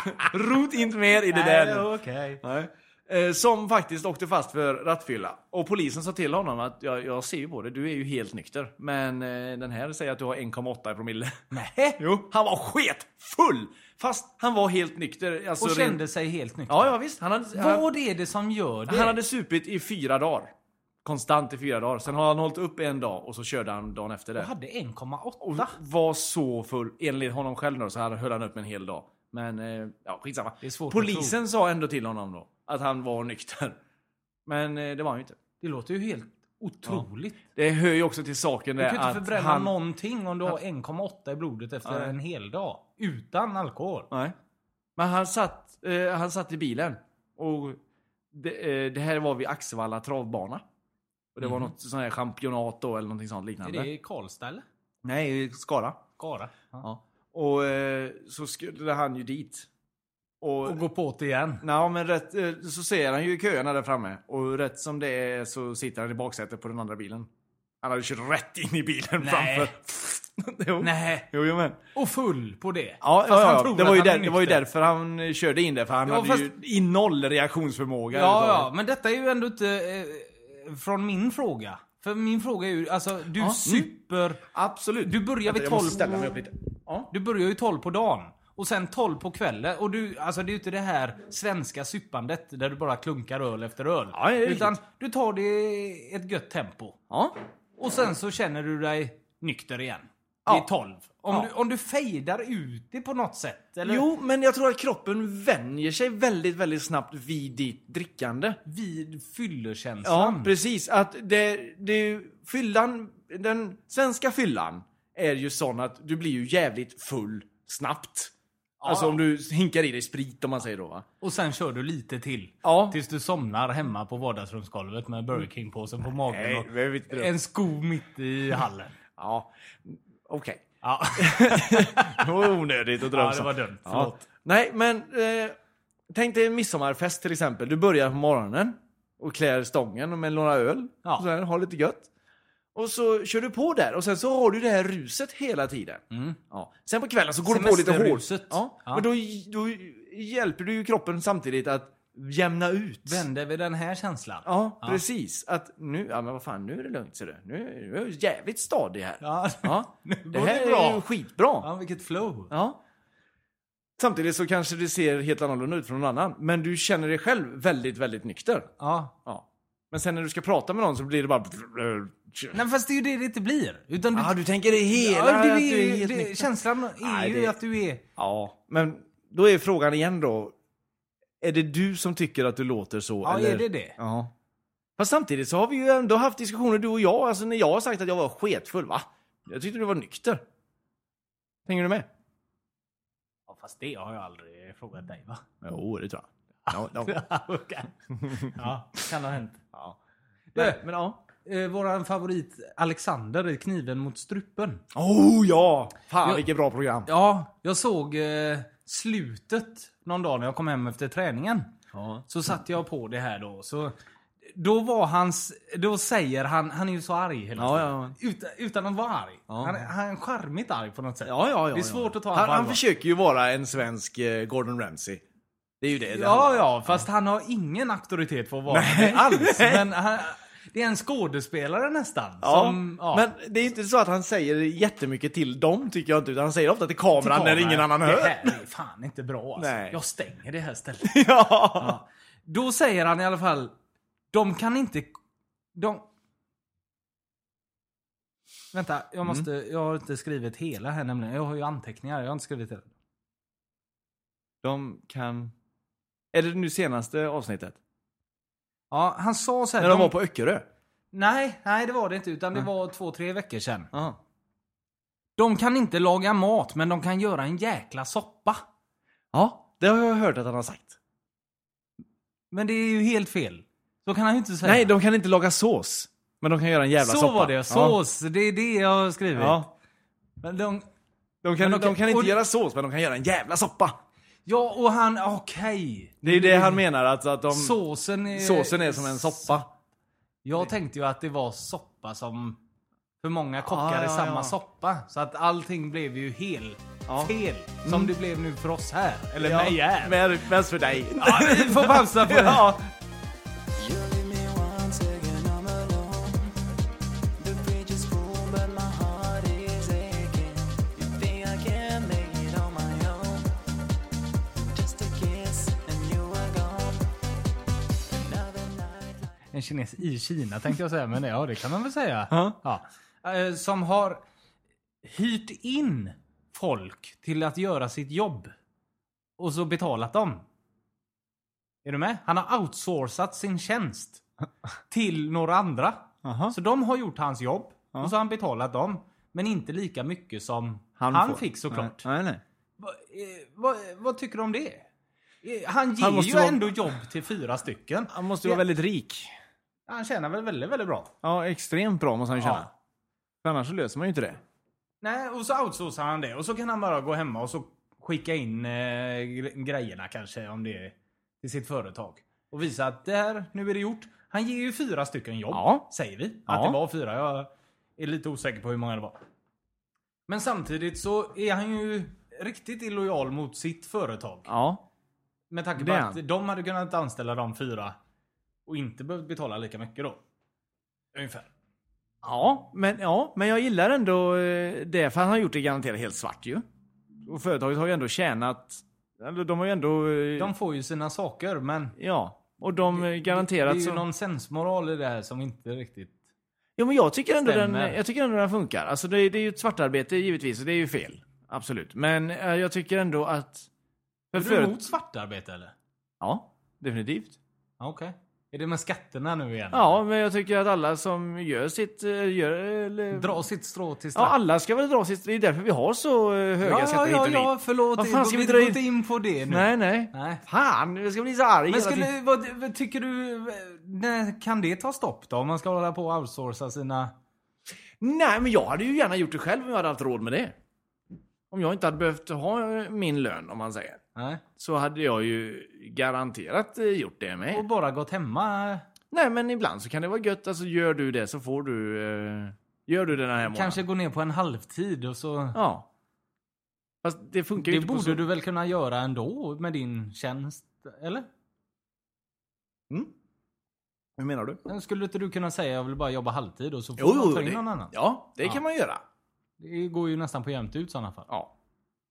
Rot inte mer i det där nu. okej. Nej. Eh, Som faktiskt åkte fast för rattfylla. Och polisen sa till honom att jag, jag ser ju på det, du är ju helt nykter. Men eh, den här säger att du har 1,8 i promille. Nej. Jo, han var sketfull! Fast han var helt nykter. Alltså, Och kände sig helt nykter. Ja, ja visst. Han hade, han, Vad är det som gör det? han hade supit i fyra dagar. Konstant i fyra dagar. Sen har han hållit upp en dag och så körde han dagen efter det. Jag hade 1,8. Och var så full. Enligt honom själv då, så höll han upp en hel dag. Men, eh, ja skitsamma. Polisen sa ändå till honom då att han var nykter. Men eh, det var han ju inte. Det låter ju helt otroligt. Det hör ju också till saken Du kan inte att förbränna han... någonting om du har 1,8 i blodet efter Nej. en hel dag. Utan alkohol. Nej. Men han satt, eh, han satt i bilen. Och det, eh, det här var vid Axevalla travbana. Och det var något sån här championat då eller någonting sånt Mhm. Är liknande. det Karlstad eller? Nej, Skara. Skara. Ja. Och eh, så skulle han ju dit. Och, Och gå på det igen. Nej, men rätt, eh, så ser han ju köerna där framme. Och rätt som det är så sitter han i baksätet på den andra bilen. Han hade kört rätt in i bilen Nej. framför. jo. Nej. Jo, jo, men. Och full på det. Ja, ja, ja. Det, var ju där, det var ju därför han eh, körde in det. För han Ja, hade fast- ju i noll reaktionsförmåga. Ja, ja, men detta är ju ändå inte eh, från min fråga. För min fråga är ju, alltså du Ja, mm. super... Absolut. Du börjar vid Vänta, jag 12. måste ställa mig upp lite. Ja. Du börjar ju 12 på dagen. Och sen 12 på kvällen. Och du, alltså det är ju inte det här svenska suppandet där du bara klunkar öl efter öl. Ja, Utan du tar det i ett gött tempo. ja. Och sen så känner du dig nykter igen. Ja. Vid 12. Om, Ja. du, om du fejdar ut det på något sätt. Eller Jo, men jag tror att kroppen vänjer sig väldigt, väldigt snabbt vid ditt drickande. vid Ja, fyllekänslan. precis. Att det, det, fyllan, den svenska fyllan är ju sån att du blir ju jävligt full snabbt. Alltså om du hinkar i dig sprit om man säger då va. Och sen kör du lite till. Ja. Tills du somnar hemma på vardagsrumsgolvet med Burger King-påsen på magen Nej, och vi en sko mitt i hallen. Ja, okej. Ja. Det var onödigt att Ja, det var dumt. Ja. Förlåt. Nej, men eh, tänk dig en midsommarfest till exempel. Du börjar på morgonen och klär stången med några öl. Ja. Och här, har lite gött. Och så kör du på där och sen så har du det här ruset hela tiden. Mm. Ja. Sen på kvällen så går du på lite hårt. Ja. Ja. Men då, då hjälper du ju kroppen samtidigt att jämna ut. Vänder vi den här känslan? Ja, Ja. precis. Att nu, ja men vad fan, nu är det lugnt ser du. Nu, nu är jag jävligt stadig här. Ja, Ja. Det här det är bra. ju skitbra. Ja, vilket flow. Ja. Samtidigt så kanske det ser helt annorlunda ut från någon annan. Men du känner dig själv väldigt, väldigt nykter. Ja. Ja. Men sen när du ska prata med någon så blir det bara... Nej, fast det är ju det det inte blir. Utan du, Ja, du tänker det hela... ja, det, att du är helt det, känslan är Nej, ju det- att du är... Ja, men då är frågan igen då. Är det du som tycker att du låter så? Ja, eller? är det det? Ja. Fast samtidigt så har vi ju ändå haft diskussioner du och jag. Alltså när jag har sagt att jag var sketfull, va? Jag tyckte du var nykter. Hänger du med? Ja, fast det har jag aldrig frågat dig va? Jo, det tror jag. Ja, ja. Okej. Ja, kan ha hänt. Ja. Du, Men, men ja. eh, våran favorit Alexander i Kniven mot strupen. Oh ja! Fan Ja. vilket bra program. Ja, jag såg eh, slutet någon dag när jag kom hem efter träningen. Ja. Så satte jag på det här då. Så då var hans, då säger han, han är ju så arg hela Ja, tiden. ja. Utan, utan att vara arg. Ja. Han, han är charmigt arg på något sätt. Ja, ja, ja. Det är svårt ja. att ta han, han försöker ju vara en svensk eh, Gordon Ramsay. Det är ju det. det Ja, ja, fast han har ingen auktoritet för att vara det alls. Men han, det är en skådespelare nästan. Ja, som, ja, men det är inte så att han säger jättemycket till dem tycker jag inte, utan han säger ofta till kameran, till kameran. när ingen annan Det hör. här är fan inte bra alltså. Nej. Jag stänger det här stället. ja. Ja. Då säger han i alla fall, de kan inte... De... Vänta, jag måste... Jag har inte skrivit hela här nämligen. Jag har ju anteckningar, jag har inte skrivit hela. De kan... Är det nu senaste avsnittet? Ja, han sa så här... När de var på Öckerö? Nej, nej det var det inte. Utan det var två, tre veckor sedan. Ja. De kan inte laga mat, men de kan göra en jäkla soppa. Ja, det har jag hört att han har sagt. Men det är ju helt fel. Så kan han ju inte säga. Nej, de kan inte laga sås. Men de kan göra en jävla Så soppa. var det, sås. Det är det jag har skrivit. Ja. Men de, De kan, Men de okej, kan inte och- göra sås, men de kan göra en jävla soppa. Ja, och han, okej. Det är det han menar, alltså att de... Såsen är... Såsen är som en soppa. Jag tänkte ju att det var soppa som för många kockar Ja, är ja, samma ja. soppa. Så att allting blev ju helt Ja. fel. Som det blev nu för oss här. Eller mig här. men- Mest för dig. Ja, vi får pausa på det. ja. En kines i Kina tänkte jag säga, men ja det kan man väl säga. Ja. Ja. Eh, Som har hyrt in folk till att göra sitt jobb. Och så betalat dem. Är du med? Han har outsourcat sin tjänst till några andra. Aha. Så de har gjort hans jobb och så har han betalat dem. Men inte lika mycket som han, Han fick såklart. Nej, nej. Va, eh, vad, vad tycker du om det? Eh, Han ger Han ju vara- ändå jobb till fyra stycken. Han måste ju vara väldigt rik. Han tjänar väl väldigt, väldigt bra. Ja, extremt bra måste han ju känna. Ja. För annars så löser man ju inte det. Nej, och så outsourcar han det. Och så kan han bara gå hemma och så skicka in eh, gre- grejerna kanske om det är till sitt företag. Och visa att där, nu är det gjort. Han ger ju fyra stycken jobb, Ja. säger vi. Att Ja. det var fyra. Jag är lite osäker på hur många det var. Men samtidigt så är han ju riktigt illojal mot sitt företag. Ja. Med tanke på Det att de hade kunnat anställa de fyra och inte behövt betala lika mycket då. Ungefär. Ja, men, ja, men jag gillar ändå eh, det, för han har gjort det garanterat helt svart ju. Och företaget har ju ändå tjänat, eller de har ju ändå... eh, De får ju sina saker, men Ja, och de eh, garanterat det är ju så... någon sensmoral i det här som inte riktigt... Jo men jag tycker ändå den, jag tycker ändå den funkar. Alltså det, är- det är ju ett svartarbete givetvis, och det är ju fel. Absolut. Men eh, jag tycker ändå att... Är du emot svartarbete eller? Ja, definitivt. Okej. Är det med skatterna nu igen? Ja, men jag tycker att alla som gör sitt... eh, Gör, eller, Dra sitt strå till Ja, straff. alla ska väl dra sitt... Det är därför vi har så eh, höga ja, skatter ja, ja, hit och ja, dit. förlåt. Vad fan ska vi dra in? in på det nu. Nej, nej. Nej. Fan, jag ska bli så arg Men tiden. skulle, vad, vad tycker du, när kan det ta stopp då? Om man ska hålla på och outsourca sina... Nej, men jag hade ju gärna gjort det själv om jag hade haft råd med det. Om jag inte hade behövt ha min lön, om man säger. Nej. Så hade jag ju garanterat eh, gjort det Och med. bara gått hemma. Nej, men ibland så kan det vara gött. Alltså, gör du det så får du... Eh, Gör du det den här månaden? Kanske gå ner på en halvtid och så... Ja. Fast det funkar ju Det inte på borde så... du väl kunna göra ändå med din tjänst? Eller? Hur menar du? Men Skulle inte du kunna säga jag vill bara jobba halvtid och så får Jo, jo, ta in det, någon annan? ja, det Ja. kan man göra. Det går ju nästan på jämnt ut i sådana fall. Ja.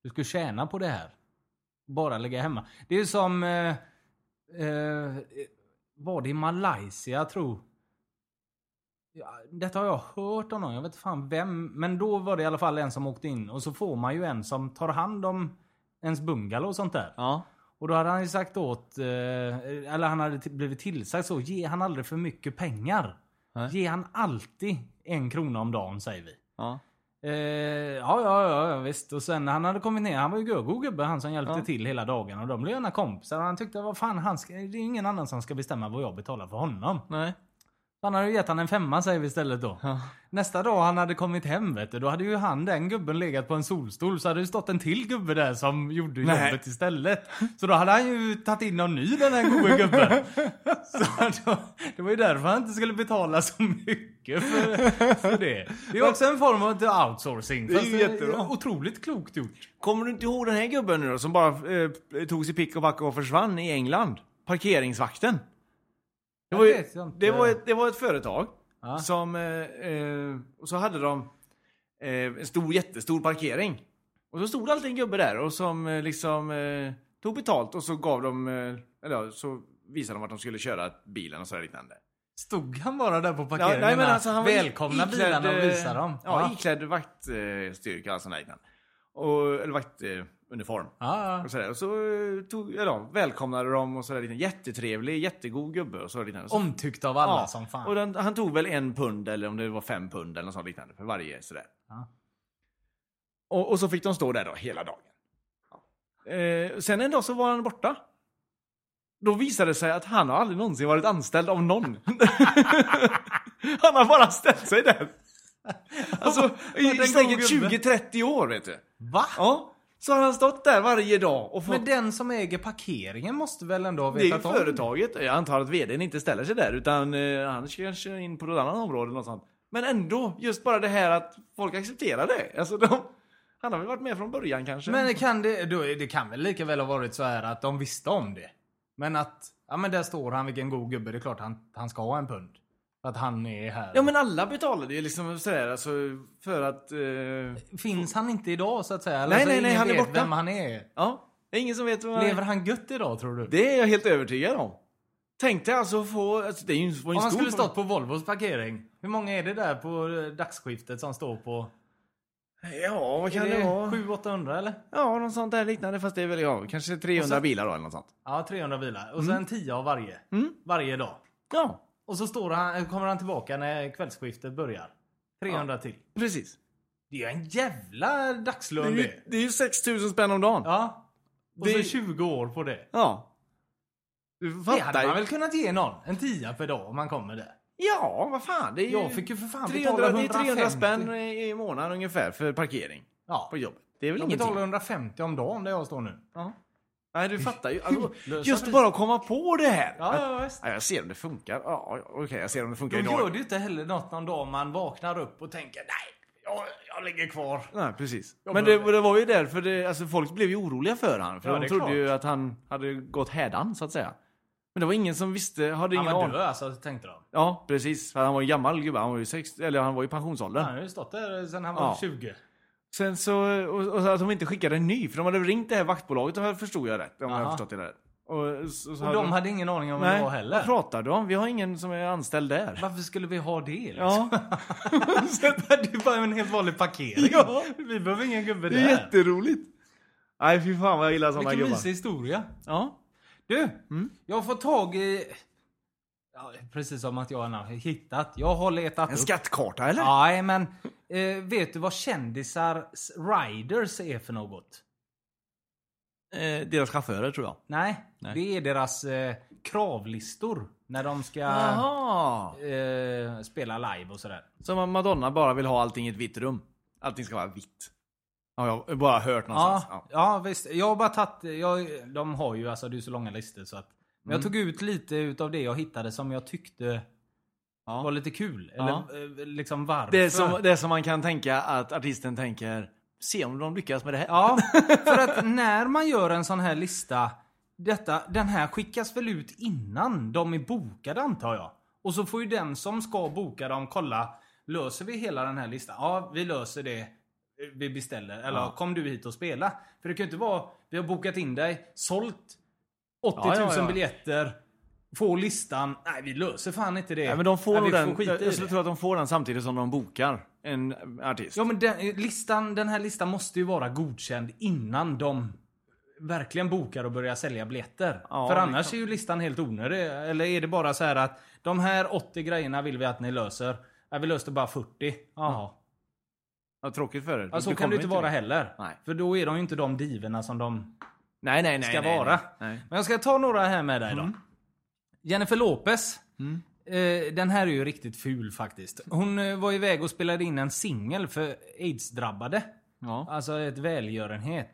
Du skulle tjäna på det här. Bara ligga hemma. Det är ju som... Eh, eh, var det i Malaysia, jag tror. Ja, detta har jag hört om någon, jag vet inte fan vem. Men då var det i alla fall en som åkte in och så får man ju en som tar hand om ens bungalow och sånt där. Ja. Och då hade han ju sagt åt, eh, eller han hade blivit tillsagd så, ge han aldrig för mycket pengar. Nej. Ge han alltid en krona om dagen säger vi. Ja. Eh, ja, ja, ja, visst. Och sen när han hade kommit ner, han var ju god gubbe han som hjälpte Ja. till hela dagen. Och de blev gärna kompisar. Och han tyckte, vad fan, han ska, det är ingen annan som ska bestämma vad jag betalar för honom. Nej. Han hade ju gett han en femma säger vi istället då. Nästa dag han hade kommit hem vet du, då hade ju han, den gubben, legat på en solstol. Så hade det stått en till gubbe där som gjorde Nej. jobbet istället. Så då hade han ju tagit in någon ny den här gode gubben. Så då, det var ju därför han inte skulle betala så mycket för, för det. Det är också en form av outsourcing. Det är ju jättebra. Otroligt klokt gjort. Kommer du inte ihåg den här gubben nu då, som bara eh, tog sig pick och pack och försvann i England? Parkeringsvakten. Det var, ju, det, var ett, det var ett företag Ja. som... Eh, eh, och så hade de eh, en stor, jättestor parkering. Och så stod alltid en gubbe där och som eh, liksom eh, tog betalt och så gav de... Eh, eller ja, så visade de vart de skulle köra bilen och så liknande. Stod han bara där på Ja, parkeringen? nej, men alltså, han var Välkomna iklädd, bilarna och eh, visa dem. Ja, iklädd vaktstyrka och sånt liknande. Och, eller vaktuniform. Ja, ja. Och, sådär. och så eh, tog, ja, välkomnade de och sådär. lite Jättetrevlig, jättegod gubbe och så liknande. Så, Omtyckt av alla ja, som fan. Och den, han tog väl en pund eller om det var fem pund eller något sånt liknande för varje sådär. Ja. Och, och så fick de stå där då hela dagen. Ja. Eh, sen en dag så var han borta. Då visade det sig att han har aldrig någonsin varit anställd av någon. han har bara ställt sig där. Alltså i säkert god gubbe? 20-30 år vet du. Va? Ja. Så har han stått där varje dag och fått... Men den som äger parkeringen måste väl ändå ha Det är vetat om? företaget. Jag antar att vdn inte ställer sig där utan eh, han kanske in på något annat område. Något sånt. Men ändå, just bara det här att folk accepterar det. Alltså de, han har väl varit med från början kanske. Men kan det, då, det kan väl lika väl ha varit så här att de visste om det. Men att, ja men där står han vilken god gubbe, det är klart han, han ska ha en pund. Att han är här. Ja men alla betalade ju liksom sådär alltså för att... Eh, Finns han inte idag så att säga? Eller Nej, nej, nej, han är borta. vem han är. ja, det är ingen som vet vad han Lever är. han gött idag tror du? Det är jag helt övertygad om. Tänk dig alltså få... Alltså, det är ju var ju Om en han skulle stått på Volvos parkering. Hur många är det där på eh, dagsskiftet som står på? Ja, vad kan är det, det vara? 700-800 eller? Ja, något sånt där liknande. Fast det är väl, ja, kanske 300 Och så- bilar då eller något sånt. Ja, 300 bilar. Och sen 10 av varje. Mm. Varje dag. Ja, Och så står han, kommer han tillbaka när kvällsskiftet börjar. 300 till. precis. Det är en jävla Det är dagslön ju, det. det är ju 6000 spänn om dagen. Ja. Och Det- så 20 år på det. Ja. Du Det fattar hade ju. man väl kunnat ge någon. En tia per dag om man kommer där. Ja, vad fan. Det är ju Jag fick ju för fan 300, betala det är 300 150. spänn i i månaden ungefär för parkering Ja. på jobbet. Det är väl Jag ingenting. betalar 150 om dagen där jag står nu. Ja. Nej, du fattar ju. Alltså, just bara att komma på det här. Ja, ja, visst. Ja, jag ser om det funkar. Ja, okej, jag ser om det funkar Då idag. gör det ju inte heller något någon dag man vaknar upp och tänker nej, jag, jag ligger kvar. Nej, precis. Jag Men det, det var ju därför det, alltså folk blev ju oroliga för han. För Ja, de trodde klart. ju att han hade gått hädan, så att säga. Men det var ingen som visste, hade Han ingen var aning. död alltså, tänkte de. Ja, precis. För han var ju gammal gubbe. Han var ju 60, eller han var i pensionsåldern. Han har ju stått där sen han var Ja. 20. Sen så, och, och att de inte skickade en ny, för de hade ringt det här vaktbolaget, och förstod jag rätt. Om jag Aha. förstått det rätt. Och, så, så Och de hade ingen aning om vad det var vad heller. pratar du om? Vi har ingen som är anställd där. Varför skulle vi ha det? Liksom? Ja, det är bara en helt vanlig parkering. Ja. Vi behöver ingen gubbe det är där. jätteroligt. Nej, fy fan vad jag gillar sådana Vilken gubbar. mysig historia. Ja. Du, jag har fått tag i... Ja, precis som att jag har hittat. Jag har letat En upp. skattkarta eller? Nej, men eh, vet du vad kändisar riders är för något? Eh, deras chaufförer tror jag. Nej, Nej. det är deras eh, kravlistor när de ska Jaha. eh, spela live och sådär. Som om Madonna bara vill ha allting i ett vitt rum. Allting ska vara vitt. Ja, jag har bara hört någonstans. Ja, Ja. ja visst. Jag har bara tagit, jag, de har ju alltså, det är så långa listor så att. Men Mm. jag tog ut lite utav det jag hittade som jag tyckte, Ja. var lite kul. Eller Ja. eh, liksom varför. Det som, det som man kan tänka att artisten tänker, se om de lyckas med det här. Ja, för att när man gör en sån här lista, detta, den här skickas väl ut innan de är bokade antar jag. Och så får ju den som ska boka dem kolla, löser vi hela den här listan? Ja, vi löser det. Vi beställer. Eller Ja. kom du hit och spela. För det kan ju inte vara, vi har bokat in dig, sålt 80 000 Ja, ja, biljetter, få listan. Nej, vi löser fan inte det. Ja, men de får Nej, den, skita jag skulle det. tro att de får den samtidigt som de bokar en artist. Ja men den, listan, den här listan måste ju vara godkänd innan de verkligen bokar och börjar sälja biljetter. Ja, För det annars kan- är ju listan helt onödig. Eller är det bara så här att de här 80 grejerna vill vi att ni löser. Ja, vi löste bara 40. Jaha. Ja, tråkigt för er. Ja, så Du kan det inte vara dit. heller. Nej. För då är de ju inte de divorna som de Nej, nej, nej. ska nej, vara. Nej. Men jag ska ta några här med dig då. Mm. Jennifer Lopez. Eh, den här är ju riktigt ful faktiskt. Hon eh, var iväg och spelade in en singel för aids-drabbade. Ja. Alltså ett välgörenhet.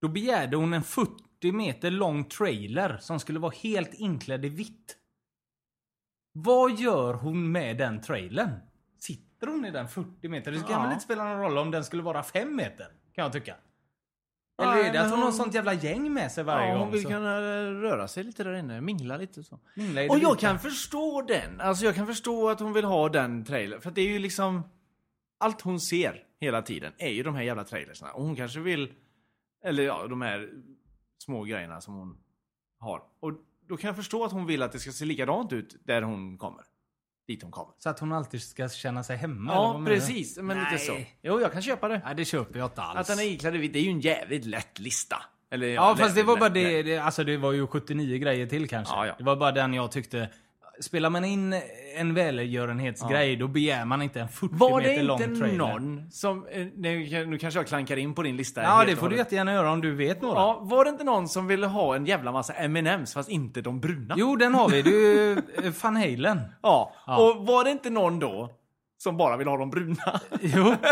Då begärde hon en 40 meter lång trailer som skulle vara helt inklädd i vitt. Vad gör hon med den trailern? Sitter hon i den 40 meter? Det kan Ja. väl inte spela någon roll om den skulle vara 5 meter? Kan jag tycka. Eller är det att hon har sånt jävla gäng med sig varje ja, gång? hon vill så- kunna röra sig lite där inne, mingla lite så. Mingla Och jag vita. kan förstå den. Alltså jag kan förstå att hon vill ha den trailern. För att det är ju liksom... Allt hon ser hela tiden är ju de här jävla trailersna. Och hon kanske vill... Eller ja, de här små grejerna som hon har. Och då kan jag förstå att hon vill att det ska se likadant ut där hon kommer. Dit hon kommer. Så att hon alltid ska känna sig hemma? Ja, precis. Men Nej. lite så. Jo, jag kan köpa det. Nej, det köper jag inte alls. Att den är iklädd i vitt, det är ju en jävligt lätt lista. Eller, Ja, fast det lätt- var bara lätt- det, det, alltså det var ju 79 grejer till kanske. Ja, ja. Det var bara den jag tyckte, spelar man in en välgörenhetsgrej då begär man inte en 40 Var det meter lång inte trailer. någon som... eh, Nu, nu kanske jag klankar in på din lista. Ja, det får du jättegärna göra om du vet några. Ja, var det inte någon som ville ha en jävla massa M&M's fast inte de bruna? Jo, den har vi. Det är eh, Van Halen. Ja. Ja. och var det inte någon då som bara vill ha de bruna? Jo.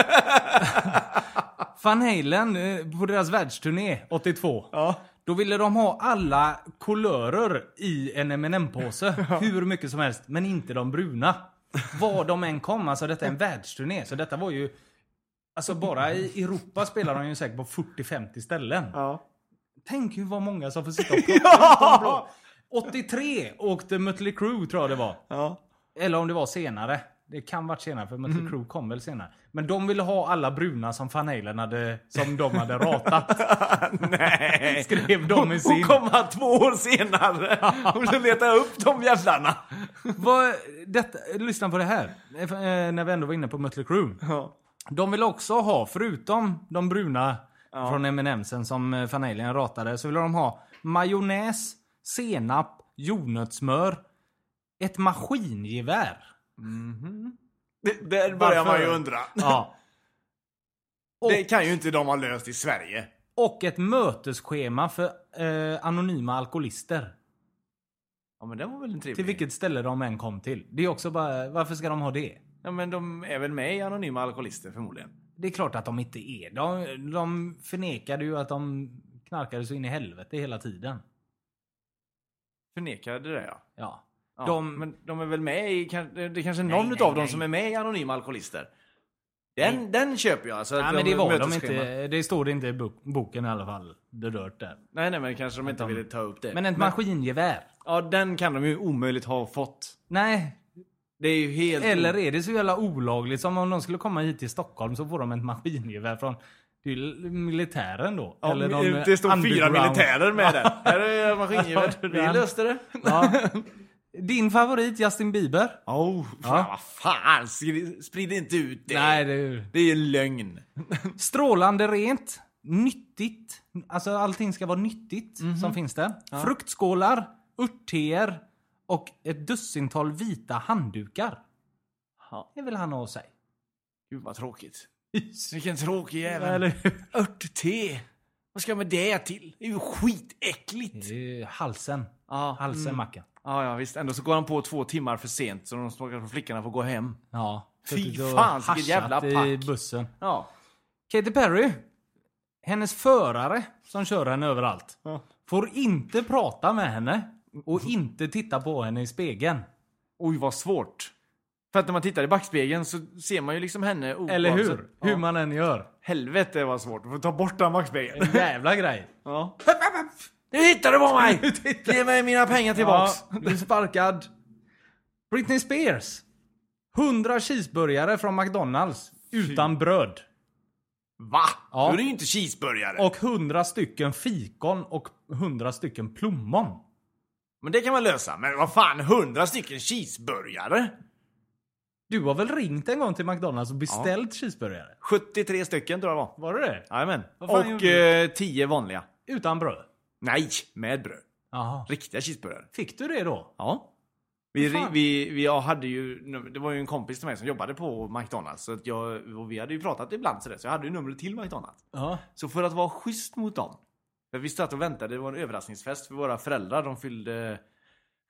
Van Halen, eh, på deras världsturné 82. Ja. Då ville de ha alla kulörer i en mm påse Hur mycket som helst. Men inte de bruna. Var de än kom. Alltså detta är en världsturné. Så detta var ju... Alltså bara i Europa spelar de ju säkert på 40-50 ställen. Ja. Tänk hur vad många som får sitta och plocka ut de blå. 83 åkte Mötley Crüe tror jag det var. Ja. Eller om det var senare. Det kan varit senare för Mötley Crüe kom väl senare. Men de ville ha alla bruna som Van Halen hade, som de hade ratat. Nej. Skrev de i Och sin. komma två år senare och så leta upp de jävlarna. Vad, detta, lyssna på det här. Eh, När vi ändå var inne på Mötley Crüe. Ja. De vill också ha, förutom de bruna från M&M'sen som eh, Van Halen ratade, så vill de ha majonnäs, senap, jordnötssmör, ett maskingevär. Det, där börjar man ju undra. Ja. Och, Det kan ju inte de ha löst i Sverige. och ett mötesschema för eh, anonyma alkoholister. Ja men det var väl en trevlig. Till vilket ställe de än kom till. Det är också bara, varför ska de ha det? Ja men de är väl med i Anonyma Alkoholister förmodligen. Det är klart att de inte är. De, de förnekade ju att de knarkade så in i helvete hela tiden. Förnekade det ja. Ja. Ja. De- Men de är väl med i, det är kanske någon nej, utav dem som är med i Anonyma Alkoholister. Den, den köper jag. Alltså, Nej men det var de inte. Det står det inte i bok- boken i alla fall. Det rört där. Nej nej men kanske de inte de- ville ta upp det. Men ett maskingevär? Ja den kan de ju omöjligt ha fått. Nej. Det är ju helt... Eller är det så jävla olagligt som om de skulle komma hit till Stockholm så får de ett maskingevär från militären då. Ja, Eller men det står fyra militärer med där. Här är maskingevär. Vi löste det. Ja. Din favorit Justin Bieber? Oh, fan, vad fan. Sprid inte ut det. Nej, det är Det är en lögn. Strålande rent. Nyttigt. Alltså allting ska vara nyttigt Mhm. som finns där. Fruktskålar, örtteer och ett dussintal vita handdukar. Ja. Det vill han ha sig. Gud vad tråkigt. Vilken tråkig jävel. Eller hur? Örtte. Vad ska jag med det till? Det är ju skitäckligt. Det är Halsen. Ja, Halsen mm. Mackan. Ja, ja visst. Ändå så går han på två timmar för sent så de stackars flickorna får gå hem. Ja. Fy fan, vilket jävla i pack. bussen. Ja. Katy Perry. Hennes förare som kör henne överallt. Ja. Får inte prata med henne. Och inte titta på henne i spegeln. Oj vad svårt. För att när man tittar i backspegeln så ser man ju liksom henne Eller hur? oavsett- Hur Ja. man än gör. Helvete vad svårt att få ta bort den backspegeln. En jävla grej. Ja. Nu hittar du på mig! Ge mig mina pengar tillbaks! Ja, du är sparkad. Britney Spears. 100 cheeseburgare från McDonalds. Utan bröd. Va? Ja. Då är det ju inte cheeseburgare. Och 100 stycken fikon och 100 stycken plommon. Men det kan man lösa. Men vad fan, 100 stycken cheeseburgare? Du har väl ringt en gång till McDonalds och beställt cheeseburgare? 73 stycken tror jag var. Var det det? Jajamän. Och eh, 10 vanliga. Utan bröd? Nej, med bröd. Jaha. Riktiga cheeseburgare. Fick du det då? Ja. Vi, vi, vi jag hade ju, det var ju en kompis till mig som jobbade på McDonalds. Så att jag, och vi hade ju pratat ibland sådär, så jag hade ju numret till McDonalds. Ja. Så för att vara schysst mot dem. För vi satt och väntade, det var en överraskningsfest för våra föräldrar. De fyllde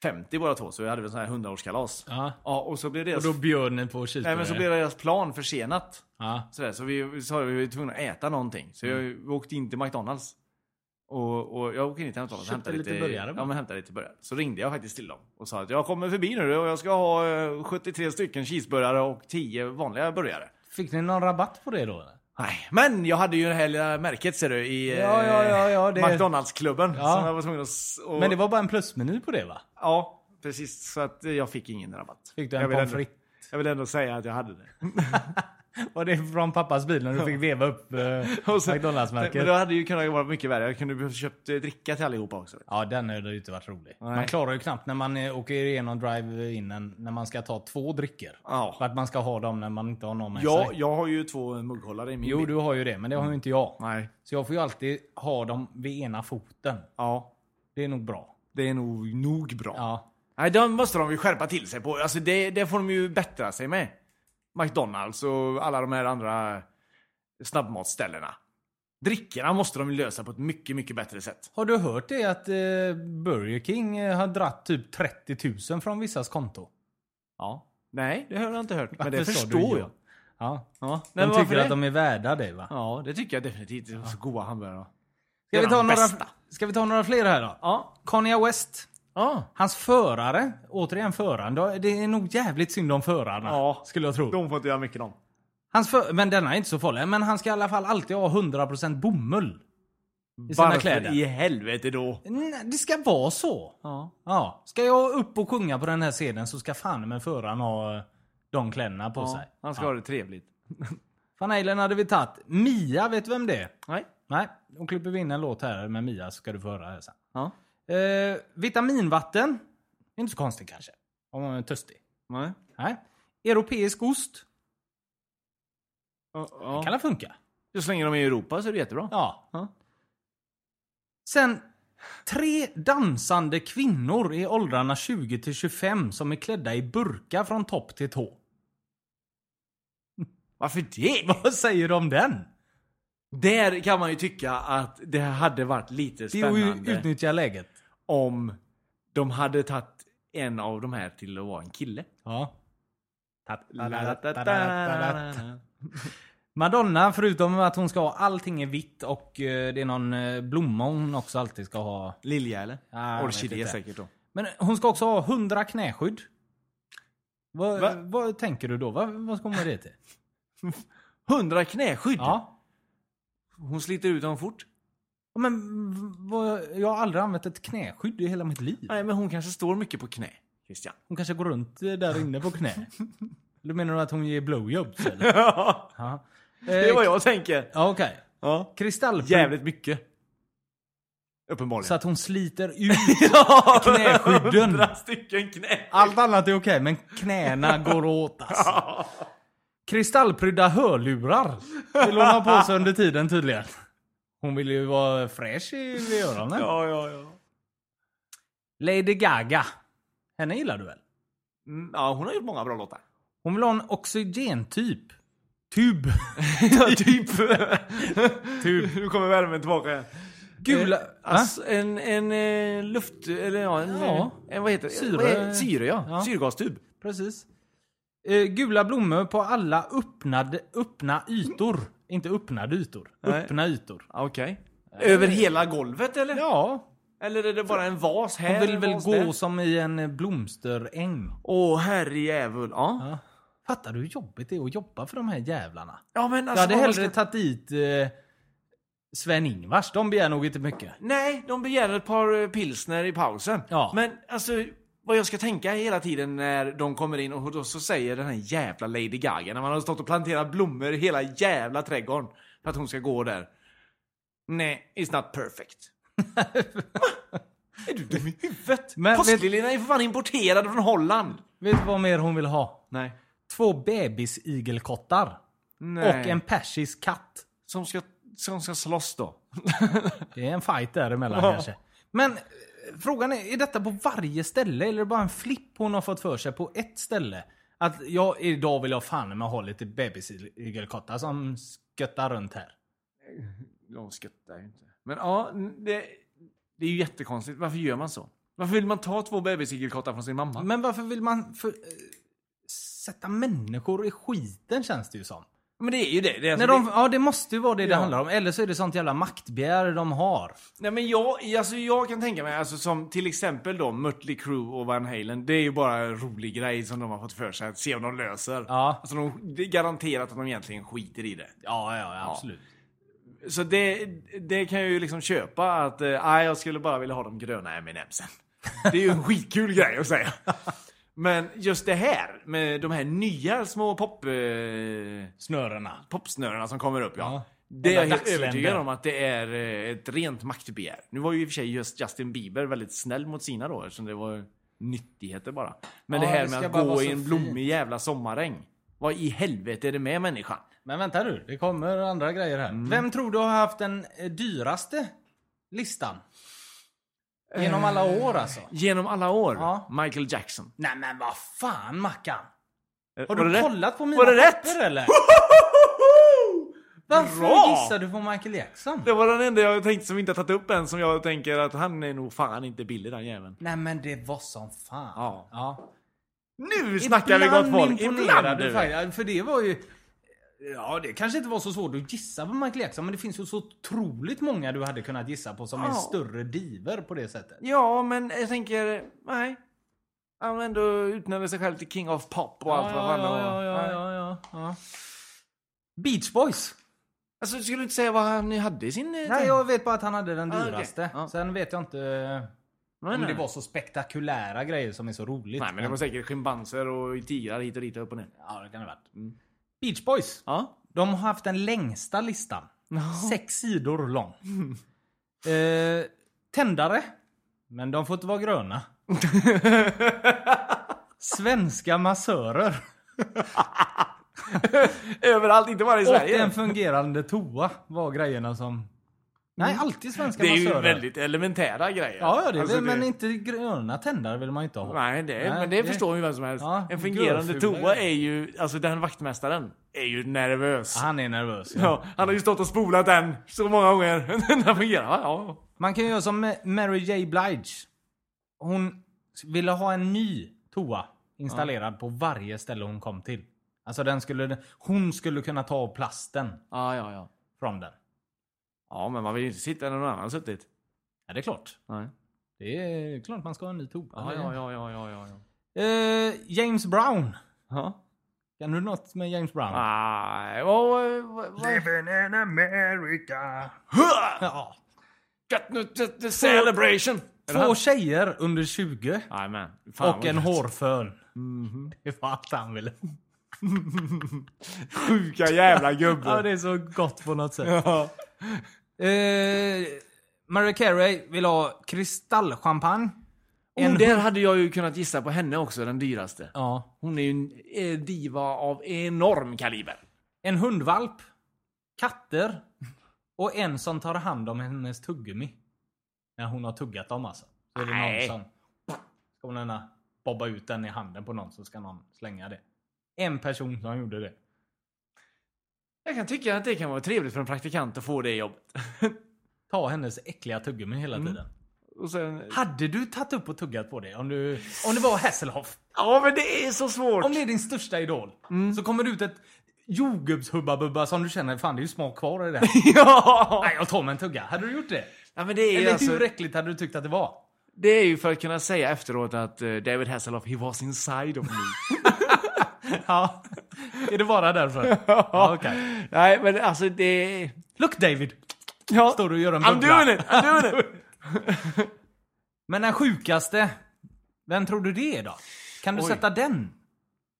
50 båda två, så vi hade väl sån här 100-årskalas. Ja. Ja, och så blev Och deras, då bjöd ni på nej, cheeseburgare? men så blev deras plan försenat. Ja. Sådär, så vi, sa att vi var tvungna att äta någonting. Så jag, vi åkte in till McDonalds. Och, och jag åkte in till McDonalds och hämtade lite lite, burgare? Ja, men lite burgare. Så ringde jag faktiskt till dem och sa att jag kommer förbi nu och jag ska ha eh, 73 stycken cheeseburgare och 10 vanliga burgare. Fick ni någon rabatt på det då? eller? Nej, men jag hade ju det här lilla märket ser du i eh, Ja, ja, ja, ja, det- McDonalds-klubben. Som jag var tvungen att... Och, Men det var bara en plusmeny på det va? Ja, precis. Så att eh, jag fick ingen rabatt. Fick du en pommes frites? Jag vill ändå säga att jag hade det. Var det från pappas bil när du fick veva upp eh, McDonalds-märket? Men det hade ju kunnat vara mycket värre. Jag kunde behövt köpt eh, dricka till allihopa också. Ja, den hade ju inte varit rolig. Nej. Man klarar ju knappt när man eh, åker igenom drive-inen när man ska ta två drycker. Ja. För att man ska ha dem när man inte har någon med Ja, sig. jag har ju två mugghållare i min Jo, bil. du har ju det, men det har ju inte jag. Nej. Så jag får ju alltid ha dem vid ena foten. Ja, Det är nog bra. det är nog, nog bra. Ja. Nej, de måste de ju skärpa till sig på. Alltså det, det får de ju bättra sig med. McDonalds och alla de här andra snabbmatsställena. Drickorna måste de lösa på ett mycket, mycket bättre sätt. Har du hört det att eh, Burger King eh, har dratt typ 30 000 från vissas konto? Ja. Nej, det har jag inte hört. Men det förstår ja? jag. Ja. Ja. De Nej, tycker det? att de är värda det va? Ja, det tycker jag definitivt. Det är så goda hamburgare. Ska vi, Det ta några, ska vi ta några fler här då? Ja. Kanye West. Ja. Hans förare, återigen föraren, det är nog jävligt synd om förarna. Ja. Skulle jag tro. De får inte göra mycket de. Hans för, men denna är inte så farlig. Men han ska i alla fall alltid ha 100% bomull. I sina Varför kläder. i helvete då? Nej, det ska vara så. Ja. Ja. Ska jag upp och sjunga på den här scenen så ska fan med föraren ha eh, de kläderna på ja. sig. Han ska ja. ha det trevligt. Van Halen hade vi tagit. Mia, vet du vem det är? Nej. Nej, då klipper vi in en låt här med Mia så ska du få höra här sen. Ja. Eh, vitaminvatten. Det är inte så konstigt kanske. Om man är törstig. Nej. Nej. Europeisk ost. Ja. Kan det funka? Så länge de är i Europa så är det jättebra. Ja. Ja. Sen tre dansande kvinnor i åldrarna 20 till 25 som är klädda i burka från topp till tå. Varför det? Vad säger du om den? Där kan man ju tycka att det hade varit lite Det är spännande utnyttja läget. Om de hade tagit en av de här till att vara en kille. Ja. Madonna, förutom att hon ska ha allting i vitt och eh, det är någon eh, blomma hon också alltid ska ha. Lilja eller? Vet Orkidé säkert då. Men hon ska också ha 100 knäskydd. Vad, Va? vad tänker du då? Vad, vad ska hon med det till? 100 knäskydd? Ja. Hon sliter ut dem fort. Ja, Men vad, jag har aldrig använt ett knäskydd i hela mitt liv. Nej, men hon kanske står mycket på knä. Christian. Hon kanske går runt eh, där inne på knä. Eller menar du att hon ger blowjobs eller? Ja, Ja. det är vad jag tänker. Ja, Okej. Ja. Kristallprov. Jävligt mycket. Uppenbarligen. Så att hon sliter ut knäskydden. 100 stycken knä. Allt annat är okej, men knäna går åt alltså. Kristallprydda hörlurar vill hon ha på sig under tiden tydligen. Hon vill ju vara fräsch i öronen. Ja, ja, ja. Lady Gaga. Henne gillar du väl? Mm, ja, hon har gjort många bra låtar. Hon vill ha en oxygentyp. Tub. typ. typ. Nu kommer värmen tillbaka igen. Gula... Eh, alltså, en, en eh, luft... Eller ja, en, Ja. en vad heter det? Syre. Syre, ja. Ja. Syrgastub. Precis. Eh, gula blommor på alla öppnade, öppna ytor. Inte öppnade ytor. Nej. Öppna ytor. Ja, Okej. Över hela golvet eller? Ja. Eller är det bara en vas här? Hon vill en väl vas gå där? som i en blomsteräng. Åh, herrejävul. Ja. Ja. Fattar du hur jobbigt det är att jobba för de här jävlarna? Ja, men Jag alltså, hade vad hellre ska- tagit dit eh, Sven-Ingvars. De begär nog inte mycket. Nej, de begär ett par eh, pilsner i pausen. Ja. Men alltså, vad jag ska tänka hela tiden när de kommer in och då så säger den här jävla Lady Gaga, när man har stått och planterat blommor i hela jävla trädgården för att hon ska gå där. Nej, it's not perfect. Är du dum i huvudet? Påskliljorna är för fan importerade från Holland. Vet du vad mer hon vill ha? Nej. Två bebisigelkottar. Nej. Och en persisk katt. Som ska, som ska slåss då. Det är en fight däremellan kanske. Men frågan är, är detta på varje ställe eller är det bara en flipp hon har fått för sig på ett ställe? Att jag, idag vill jag fan med ha lite bebisigelkottar som skuttar runt här. De skuttar ju inte. Men ja, det, det är ju jättekonstigt. Varför gör man så? Varför vill man ta två bebisigelkottar från sin mamma? Men varför vill man för, eh, sätta människor i skiten känns det ju som. Men det är ju det. det, är När alltså de, ja det måste ju vara det det Ja. handlar om. Eller så är det sånt jävla maktbegär de har. Nej men jag, alltså jag kan tänka mig, alltså som till exempel då Mötley Crüe och Van Halen, det är ju bara en rolig grej som de har fått för sig att se om de löser. Ja. Alltså de, det är garanterat att de egentligen skiter i det. Ja, ja, absolut. Så det, det kan jag ju liksom köpa att, eh, nej jag skulle bara vilja ha de gröna M&M'sen. Det är ju en skitkul grej att säga. Men just det här med de här nya små pop, eh, Snörena. popsnörena som kommer upp, ja. Ja. Det är jag helt övertygad om att det är eh, ett rent maktbegär. Nu var ju i och för sig just Justin Bieber väldigt snäll mot sina då, eftersom det var nyttigheter bara. Men Ja, det här det med att gå i en fint. blommig jävla sommarregn. Vad i helvete är det med människan? Men vänta nu, det kommer andra grejer här. Vem tror du har haft den eh, dyraste listan? Genom alla år alltså? Genom alla år? Ja. Michael Jackson. Nej men vad fan Mackan! Har Var du det rätt? kollat på mina Var det rätt? papper eller? Varför Bra! gissar du på Michael Jackson? Det var den enda jag tänkte som inte tagit upp än, som jag tänker att han är nog fan inte billig den jäveln. Nej men det var som fan. Ja. ja. Nu snackar vi gott folk! Ibland du. För det var ju... Ja, det kanske inte var så svårt att gissa på Michael Jackson, men det finns ju så otroligt många du hade kunnat gissa på som är Ja. större diver på det sättet. Ja, men jag tänker, nej. Han ändå utnämnde sig själv till King of Pop och allt vad ja, fan ja, ja, Nej. ja, ja, ja. Beach Boys. Alltså, skulle du inte säga vad han hade i sin... eh, Nej, jag vet bara att han hade den Ah, dyraste. Ja. Sen vet jag inte Nej, om nej. det var så spektakulära grejer som är så roligt. Nej, men det var säkert schimpanser och tigrar hit och dit och upp och ner. Ja, det kan det ha varit. Beach Boys. Ja. De har haft den längsta listan. Sex sidor lång. eh, tändare. Men de får inte vara gröna. Svenska massörer. Överallt, inte bara i Och Sverige. en fungerande toa var grejerna som... Nej, alltid svenska det är ju massörer. väldigt elementära grejer. Ja, ja det är Alltså, väl, men inte gröna tändare vill man ju inte ha. Nej, det, Nej, men det, det- förstår ju vem som helst. Ja, en fungerande toa är ju, alltså den vaktmästaren är ju nervös. Han är nervös. Ja. Ja, han har ju stått och spolat den så många gånger. den fungerar. Ja. Man kan göra som Ma- Mary J. Blige. Hon ville ha en ny toa installerad på varje ställe hon kom till. Alltså den skulle, hon skulle kunna ta av plasten Ja, ja, ja. från den. Ja, men man vill ju inte sitta där någon annan har suttit. Ja, det är klart. Nej. Det är klart man ska ha en ny toa. Ja, ja, ja, ja, ja, ja. Eh, James Brown. ja. Kan du något med James Brown? Nej, vad... vad- vad- Living in America. Ja. Got no the, the celebration! Två tjejer under 20. Jajamän. Fan, och en gött. hårfön. Det var allt han ville. Sjuka jävla gubbe. Ja, det är så gott på något sätt. Ja. Eh, Mariah Carey vill ha kristallchampagne. Och En där hade jag ju kunnat gissa på henne också, den dyraste. Ja. Hon är ju en eh, diva av enorm kaliber. En hundvalp. Katter. Och en som tar hand om hennes tuggummi. När hon har tuggat dem alltså. Så är det Nej. någon som... Hon gärna bobba ut den i handen på någon så ska någon slänga det. En person som gjorde det. Jag kan tycka att det kan vara trevligt för en praktikant att få det jobbet. Ta hennes äckliga tuggummi hela Mm. tiden. Och sen... Hade du tagit upp och tuggat på det? Om, du, om det var Hasselhoff? Ja, men det är så svårt! Om det är din största idol, så kommer det ut ett jordgubbshubba-bubba som du känner, fan det är ju smak kvar i det här. ja! Nej, jag tar mig en tugga. Hade du gjort det? ja! men det är Eller alltså... hur äckligt hade du tyckt att det var? Det är ju för att kunna säga efteråt att eh, David Hasselhoff, he was inside of me. Ja. Är det bara därför? ja, okej. Nej, men alltså det... Look David! Ja. Står du och gör en I'm bubbla. doing it! I'm doing it! Men den sjukaste, vem tror du det är då? Kan du Oj. sätta den?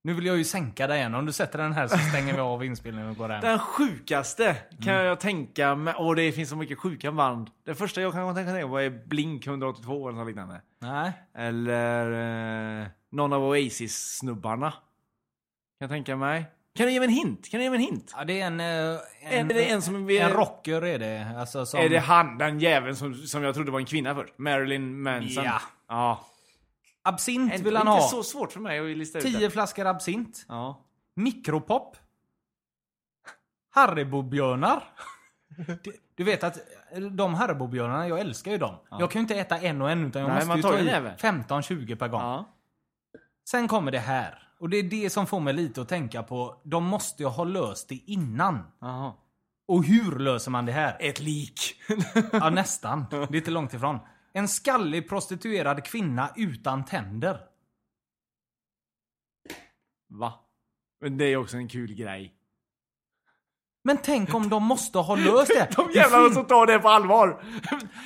Nu vill jag ju sänka dig igen. Om du sätter den här så stänger vi av inspelningen och går hem. Den sjukaste kan Mm. jag tänka mig, och det finns så mycket sjuka band. Det första jag kan tänka mig på är Blink 182 eller något liknande. Nej. Eller eh, någon av Oasis-snubbarna. Kan jag tänka mig. Kan du ge mig en hint? Kan du ge mig en hint? Ja, det är en... eh, Är det en som vi- En rocker är det. Alltså som... Är det han, den jäveln som, som jag trodde var en kvinna först? Marilyn Manson? Ja. Ja. Absint Inte vill han ha. så svårt för mig att lista ut Tio det. flaskor absint. Ja. Mikropop. Haribo-björnar. Du- Du vet att eh, de Haribo-björnarna, jag älskar ju dem. Jag kan ju inte äta en och en utan jag Nej, måste ju ta en i näve. 15-20 per gång. ja. Sen kommer det här. Och det är det som får mig lite att tänka på, de måste ju ha löst det innan. Jaha. Och hur löser man det här? Ett lik. Ja, nästan. Det är inte långt ifrån. En skallig prostituerad kvinna utan tänder. Va? Men det är också en kul grej. Men tänk om de måste ha löst det. De jävlarna som tar det på allvar.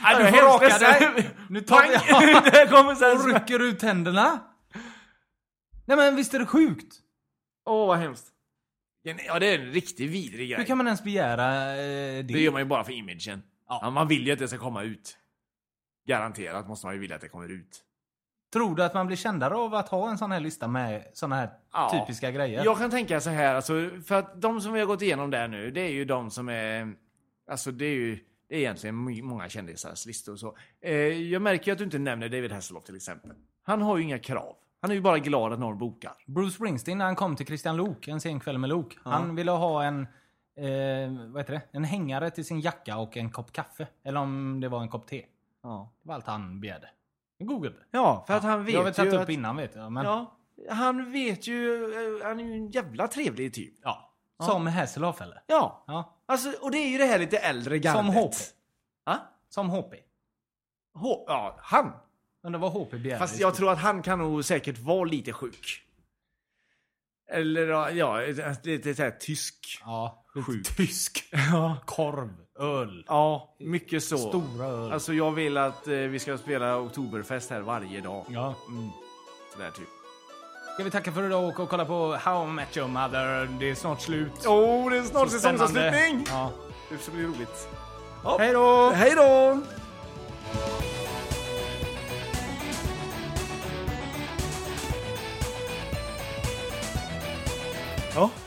Ja, du får raka dig. Nu tar vi... Kommer sen och rycker ut tänderna. Nej men visst är det sjukt? Åh, vad hemskt. Ja, det är en riktigt vidrig Hur grej. kan man ens begära eh, det? Det gör man ju bara för imagen. Ja. Ja. man vill ju att det ska komma ut. Garanterat måste man ju vilja att det kommer ut. Tror du att man blir kändare av att ha en sån här lista med såna här Ja. typiska grejer? Jag kan tänka så här, alltså, för att de som vi har gått igenom där nu, det är ju de som är... Alltså det är ju det är egentligen många kändisars listor och så. Eh, jag märker ju att du inte nämner David Hasselhoff till exempel. Han har ju inga krav. Han är ju bara glad att någon bokar. Bruce Springsteen när han kom till Christian Lok, en sen kväll med Lok. Han ville ha en, eh, vad heter det? En hängare till sin jacka och en kopp kaffe. Eller om det var en kopp te. Ja, Det var allt han begärde. Google det. ja för att han vet jag har väl tagit ju upp att, innan vet jag. Men, Ja, han vet ju... eh, Han är ju en jävla trevlig typ. ja. Som Hasselhoff eller? Ja, Ja. alltså, och det är ju det här lite äldre gardet. Som HP. Ja? Som HP. H- ja, han. Undrar vad HP begärde. Fast jag tror att han kan nog säkert vara lite sjuk. Eller ja, lite såhär tysk. Ja, Sjuk. tysk. Ja. Korv, öl, Ja, mycket så. stora öl. Alltså jag vill att eh, vi ska spela Oktoberfest här varje dag. ja. Mm. Sådär typ. Ska vi tacka för idag och och kolla på How I Met Your Mother. Det är snart slut. Åh, oh, det är snart säsongsavslutning! Ja. Det ska bli roligt. Hej då! Hej då!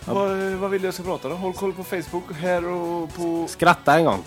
Vad, vad vill du jag ska prata då? Håll koll på Facebook här och på... Skratta en gång.